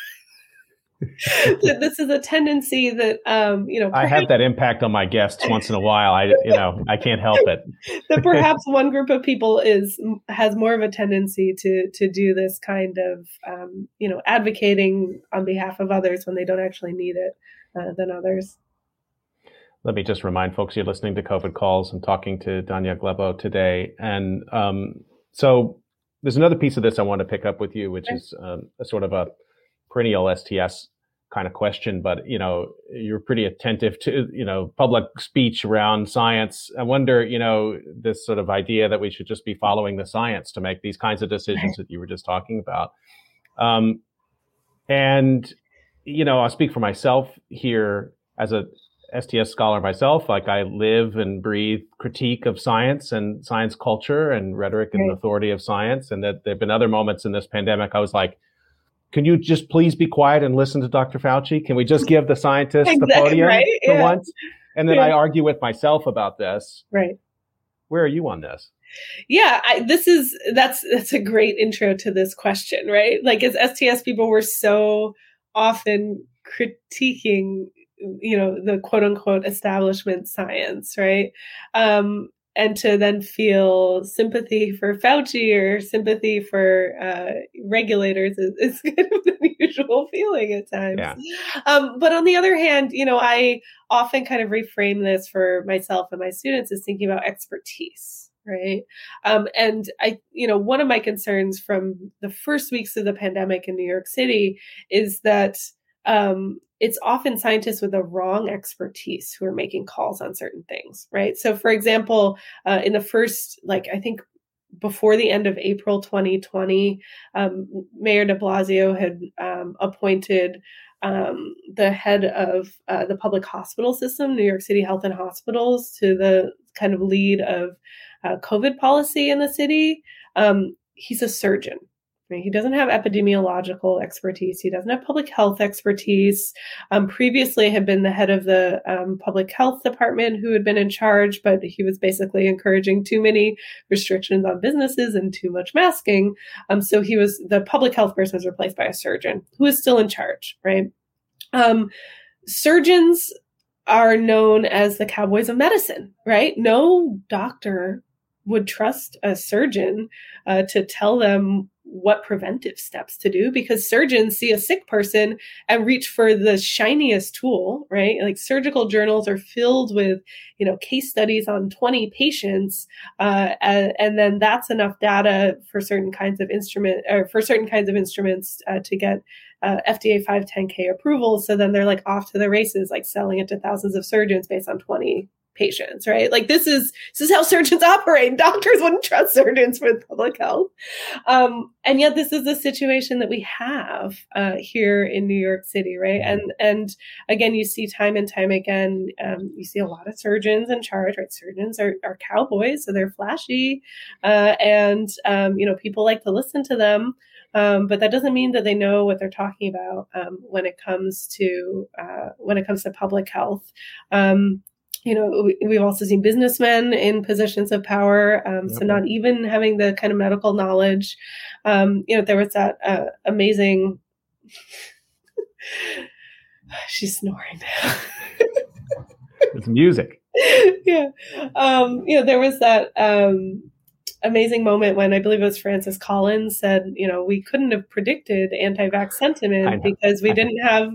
this is a tendency that um, you know. Perhaps, I have that impact on my guests once in a while. I you know I can't help it. that perhaps one group of people is has more of a tendency to to do this kind of um, you know advocating on behalf of others when they don't actually need it uh, than others. Let me just remind folks you're listening to COVID calls. I'm talking to Danya Glabau today, and um, so there's another piece of this I want to pick up with you, which is um, a sort of a perennial STS kind of question, but you know, you're pretty attentive to, you know, public speech around science. I wonder, you know, this sort of idea that we should just be following the science to make these kinds of decisions that you were just talking about. Um, and, you know, I'll speak for myself here as a STS scholar myself. Like I live and breathe critique of science and science culture and rhetoric and right. authority of science. And that there have been other moments in this pandemic I was like, can you just please be quiet and listen to Dr. Fauci? Can we just give the scientists exactly, the podium right? for yeah. once? And then yeah. I argue with myself about this. Right. Where are you on this? Yeah, I, this is that's that's a great intro to this question, right? Like as STS people, we're so often critiquing, you know, the quote unquote establishment science, right? Um, and to then feel sympathy for Fauci or sympathy for uh, regulators is, is, kind of an unusual feeling at times. Yeah. Um, but on the other hand, you know, I often kind of reframe this for myself and my students as thinking about expertise. Right. Um, and I, you know, one of my concerns from the first weeks of the pandemic in New York City is that um, it's often scientists with the wrong expertise who are making calls on certain things, right? So, for example, uh, in the first, like, I think before the end of April 2020, um, Mayor de Blasio had um, appointed um, the head of uh, the public hospital system, New York City Health and Hospitals, to the kind of lead of uh, COVID policy in the city. Um, he's a surgeon. He doesn't have epidemiological expertise. He doesn't have public health expertise. Um, previously, had been the head of the um, public health department who had been in charge, but he was basically encouraging too many restrictions on businesses and too much masking. Um, so he was the public health person was replaced by a surgeon who is still in charge, right? Um, surgeons are known as the cowboys of medicine, right? No doctor would trust a surgeon uh, to tell them what preventive steps to do because surgeons see a sick person and reach for the shiniest tool, right? Like surgical journals are filled with, you know, case studies on 20 patients, uh, and, then that's enough data for certain kinds of instrument or for certain kinds of instruments uh, to get uh, FDA 510K approval. So then they're like off to the races, like selling it to thousands of surgeons based on 20 patients, right? Like this is this is how surgeons operate. Doctors wouldn't trust surgeons with public health, um, and yet this is the situation that we have uh, here in New York City, right? And and again, you see time and time again, um, you see a lot of surgeons in charge, right? Surgeons are, are cowboys, so they're flashy, uh, and um, you know people like to listen to them. Um, but that doesn't mean that they know what they're talking about um, when it comes to uh, when it comes to public health. Um, you know, we've also seen businessmen in positions of power. Um, so not even having the kind of medical knowledge. Um, you know, there was that uh, amazing. She's snoring. now. it's music. yeah. Um, you know, there was that um, amazing moment when I believe it was Francis Collins said, you know, we couldn't have predicted anti-vax sentiment because we didn't have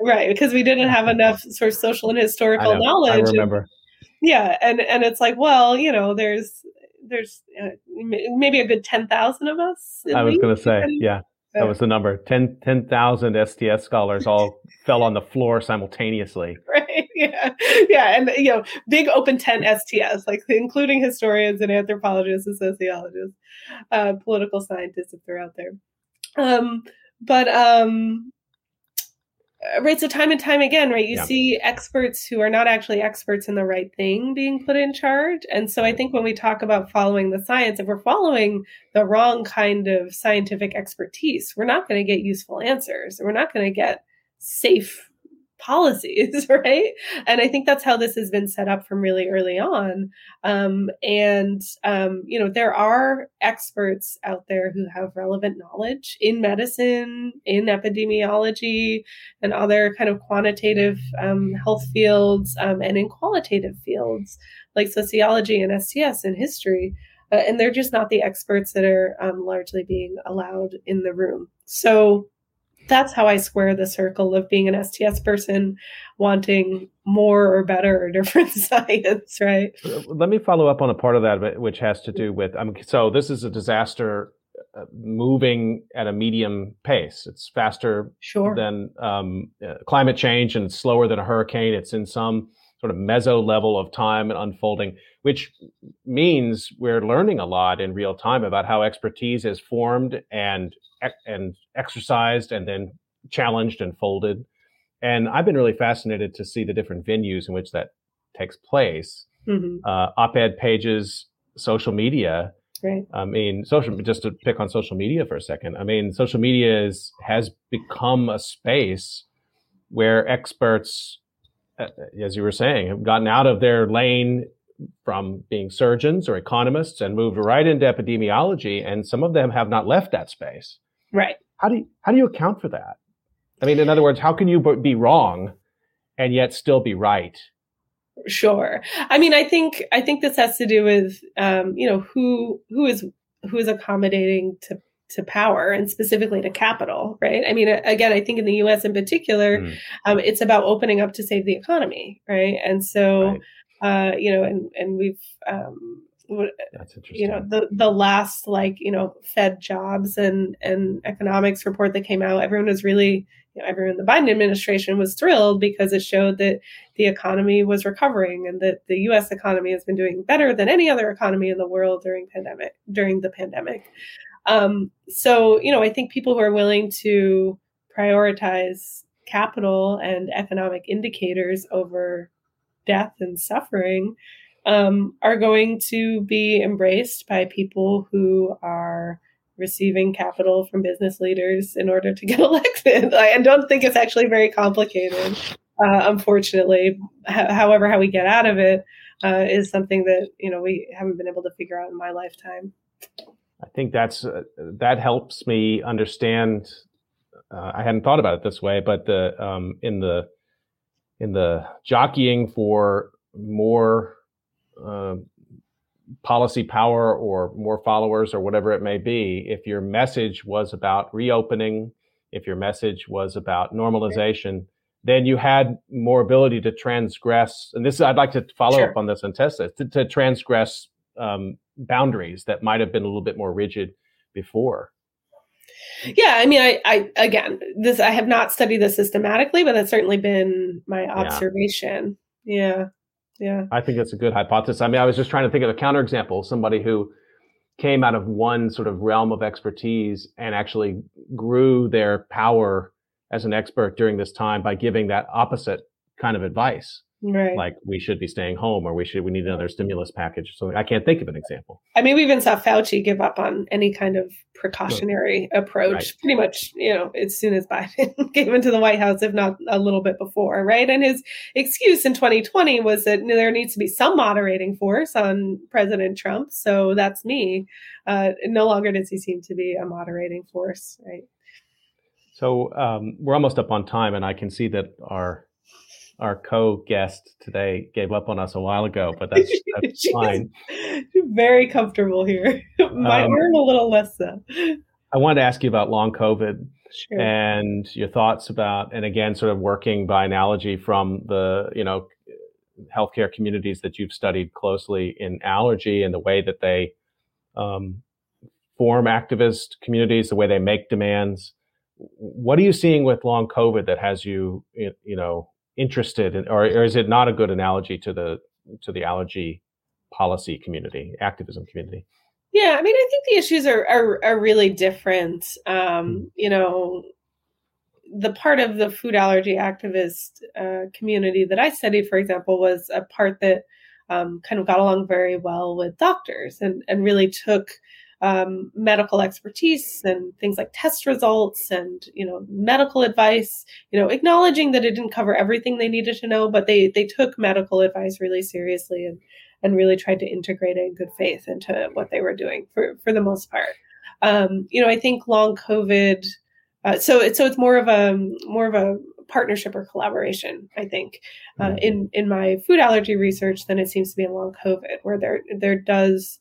right because we didn't have enough sort of social and historical knowledge. I remember. And, yeah, and and it's like, well, you know, there's there's uh, maybe a good ten thousand of us. I was going to say, yeah. That was the number. 10,000 10, STS scholars all fell on the floor simultaneously. Right. Yeah. Yeah. And, you know, big open tent STS, like including historians and anthropologists and sociologists, uh, political scientists if they're out there. Um, but, um, right so time and time again right you yeah. see experts who are not actually experts in the right thing being put in charge and so i think when we talk about following the science if we're following the wrong kind of scientific expertise we're not going to get useful answers we're not going to get safe policies, right? And I think that's how this has been set up from really early on. Um, and, um, you know, there are experts out there who have relevant knowledge in medicine, in epidemiology, and other kind of quantitative um, health fields, um, and in qualitative fields like sociology and STS and history. Uh, and they're just not the experts that are um, largely being allowed in the room. So, that's how I square the circle of being an STS person wanting more or better or different science, right? Let me follow up on a part of that, which has to do with um, so this is a disaster uh, moving at a medium pace. It's faster sure. than um, uh, climate change and slower than a hurricane. It's in some sort of meso level of time and unfolding, which means we're learning a lot in real time about how expertise is formed and and exercised and then challenged and folded. And I've been really fascinated to see the different venues in which that takes place. Mm-hmm. Uh, op-ed pages, social media. Right. I mean, social. Just to pick on social media for a second. I mean, social media is has become a space where experts, uh, as you were saying, have gotten out of their lane from being surgeons or economists and moved right into epidemiology, and some of them have not left that space. Right. How do you, how do you account for that? I mean, in other words, how can you be wrong and yet still be right? Sure. I mean, I think I think this has to do with um, you know who who is who is accommodating to to power and specifically to capital, right? I mean, again, I think in the U.S. in particular, mm. um, it's about opening up to save the economy, right? And so, right. Uh, you know, and and we've um. You know, the the last like you know Fed jobs and and economics report that came out, everyone was really you know, everyone in the Biden administration was thrilled because it showed that the economy was recovering and that the U.S. economy has been doing better than any other economy in the world during pandemic during the pandemic. Um, so you know, I think people who are willing to prioritize capital and economic indicators over death and suffering um, are going to be embraced by people who are receiving capital from business leaders in order to get elected. I don't think it's actually very complicated, uh, unfortunately. H- however, how we get out of it uh, is something that you know we haven't been able to figure out in my lifetime. I think that's uh, that helps me understand. Uh, I hadn't thought about it this way, but the um, in the in the jockeying for more uh, policy power or more followers or whatever it may be, if your message was about reopening, if your message was about normalization, then you had more ability to transgress. And this, I'd like to follow sure. up on this and test it to, to transgress um, boundaries that might have been a little bit more rigid before. Yeah, I mean, I, I again, this I have not studied this systematically, but that's certainly been my observation. Yeah. yeah. Yeah. I think that's a good hypothesis. I mean, I was just trying to think of a counterexample, somebody who came out of one sort of realm of expertise and actually grew their power as an expert during this time by giving that opposite kind of advice. Right. Like we should be staying home or we should we need another stimulus package. So I can't think of an example. I mean, we even saw Fauci give up on any kind of precautionary approach right. pretty much, you know, as soon as Biden came into the White House, if not a little bit before, right? And his excuse in 2020 was that there needs to be some moderating force on President Trump. So that's me. Uh, no longer does he seem to be a moderating force, right? So um, we're almost up on time, and I can see that our our co-guest today gave up on us a while ago, but that's, that's fine. Very comfortable here. My um, a little less so. I wanted to ask you about long COVID sure. and your thoughts about, and again, sort of working by analogy from the you know healthcare communities that you've studied closely in allergy and the way that they um, form activist communities, the way they make demands. What are you seeing with long COVID that has you, you know, interested in, or, or is it not a good analogy to the to the allergy policy community, activism community? Yeah, I mean, I think the issues are are, are really different. Um, mm-hmm. You know, the part of the food allergy activist uh, community that I studied, for example, was a part that um, kind of got along very well with doctors and and really took um, medical expertise and things like test results and you know medical advice you know acknowledging that it didn't cover everything they needed to know but they they took medical advice really seriously and and really tried to integrate it in good faith into what they were doing for for the most part um, you know i think long covid uh, so it's so it's more of a more of a partnership or collaboration i think uh, mm-hmm. in in my food allergy research than it seems to be in long covid where there there does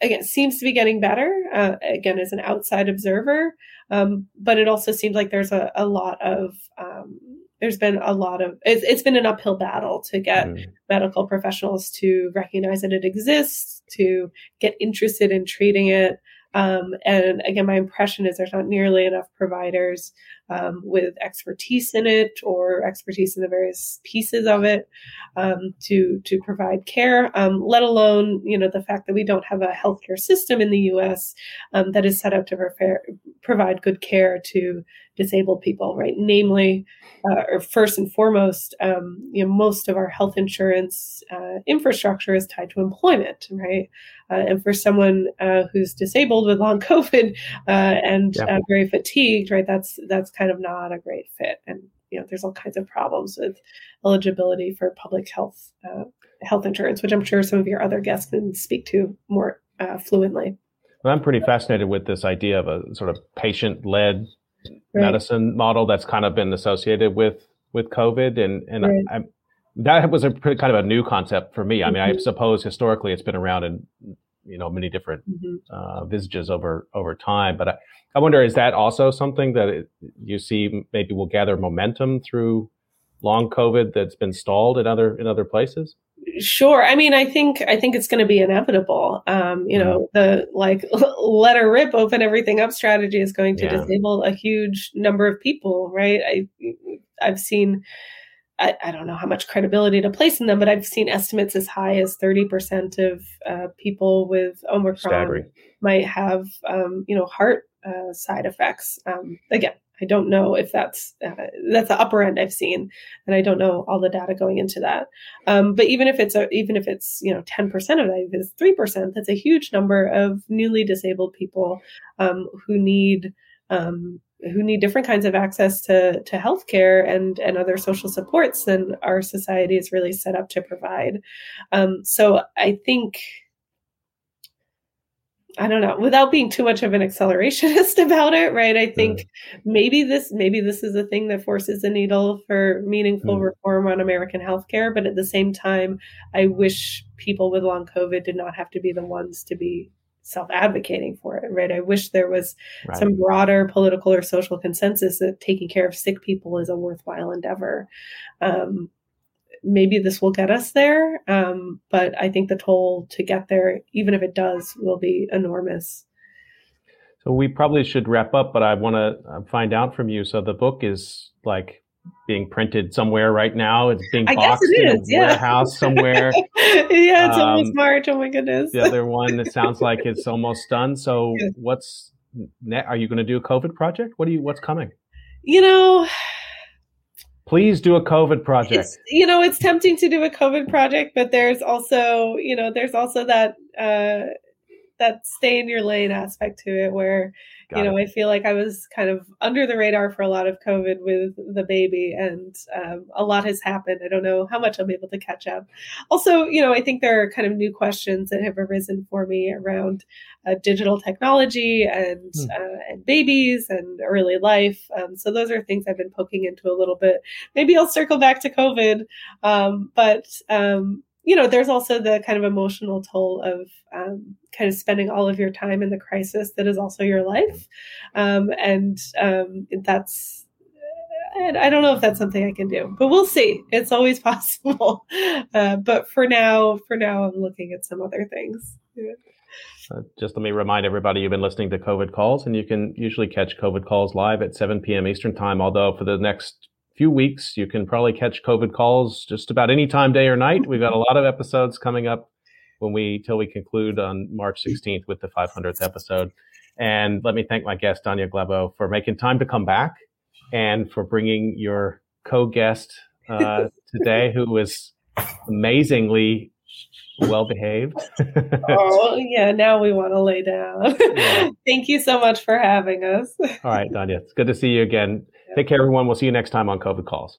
again seems to be getting better uh, again as an outside observer um, but it also seems like there's a, a lot of um, there's been a lot of it's, it's been an uphill battle to get mm. medical professionals to recognize that it exists to get interested in treating it um, and again, my impression is there's not nearly enough providers um, with expertise in it or expertise in the various pieces of it um, to to provide care. Um, let alone, you know, the fact that we don't have a healthcare system in the U.S. Um, that is set up to prefer, provide good care to disabled people, right? Namely, uh, or first and foremost, um, you know, most of our health insurance uh, infrastructure is tied to employment, right? Uh, and for someone uh, who's disabled with long COVID uh, and yeah. Uh, very fatigued, right, that's that's kind of not a great fit. And you know, there's all kinds of problems with eligibility for public health health insurance, which I'm sure some of your other guests can speak to more fluently. Well, I'm pretty fascinated with this idea of a sort of patient-led right. medicine model that's kind of been associated with with COVID, and and right. I, I, that was a pretty kind of a new concept for me. I mean, mm-hmm. I suppose historically it's been around in you know many different mm-hmm. uh, visages over over time, but I, I wonder is that also something that it, you see maybe will gather momentum through long COVID that's been stalled in other in other places? Sure. I mean, I think I think it's going to be inevitable. Um, you know, the like let her rip, open everything up strategy is going to yeah. disable a huge number of people, right? I I've seen. I, I, don't know how much credibility to place in them, but I've seen estimates as high as 30% of uh, people with Omicron might have, um, you know, heart uh, side effects. Um, again, I don't know if that's uh, that's the upper end I've seen, and I don't know all the data going into that. Um, but even if it's a, even if it's you know ten percent of that, if it's three percent, that's a huge number of newly disabled people um, who need um, who need different kinds of access to to healthcare and and other social supports than our society is really set up to provide. Um, so I think I don't know, without being too much of an accelerationist about it, right? I think mm. maybe this maybe this is a thing that forces a needle for meaningful mm. reform on American healthcare, but at the same time, I wish people with long COVID did not have to be the ones to be self-advocating for it, right? I wish there was right. some broader political or social consensus that taking care of sick people is a worthwhile endeavor. Um, maybe this will get us there. Um, but I think the toll to get there, even if it does, will be enormous. So we probably should wrap up, but I want to uh, find out from you. So the book is like being printed somewhere right now. It's being boxed it in a yeah. warehouse somewhere. yeah, it's um, almost March. Oh my goodness. the other one, it sounds like it's almost done. So yeah. what's are you going to do a COVID project? What do you? What's coming? You know, Please do a COVID project. It's, you know, it's tempting to do a COVID project, but there's also, you know, there's also that uh, that stay in your lane aspect to it, where Got you know, it. I feel like I was kind of under the radar for a lot of COVID with the baby, and um, a lot has happened. I don't know how much I'm able to catch up. Also, you know, I think there are kind of new questions that have arisen for me around uh, digital technology and hmm. uh, and babies and early life. Um, so those are things I've been poking into a little bit. Maybe I'll circle back to COVID, um, but um, you know, there's also the kind of emotional toll of um, kind of spending all of your time in the crisis that is also your life. Um, and um, that's, I don't know if that's something I can do, but we'll see. It's always possible. Uh, but for now, for now, I'm looking at some other things. Yeah. Uh, just let me remind everybody you've been listening to COVID calls, and you can usually catch COVID calls live at 7 p.m. Eastern Time. Although for the next few weeks. You can probably catch COVID calls just about any time, day or night. We've got a lot of episodes coming up when we till we conclude on March 16th with the 500th episode. And let me thank my guest Danya Glabau for making time to come back and for bringing your co-guest uh, today, who was amazingly well behaved. oh yeah, now we want to lay down. Yeah. Thank you so much for having us. All right, Danya, it's good to see you again. Take care, everyone. We'll see you next time on COVID Calls.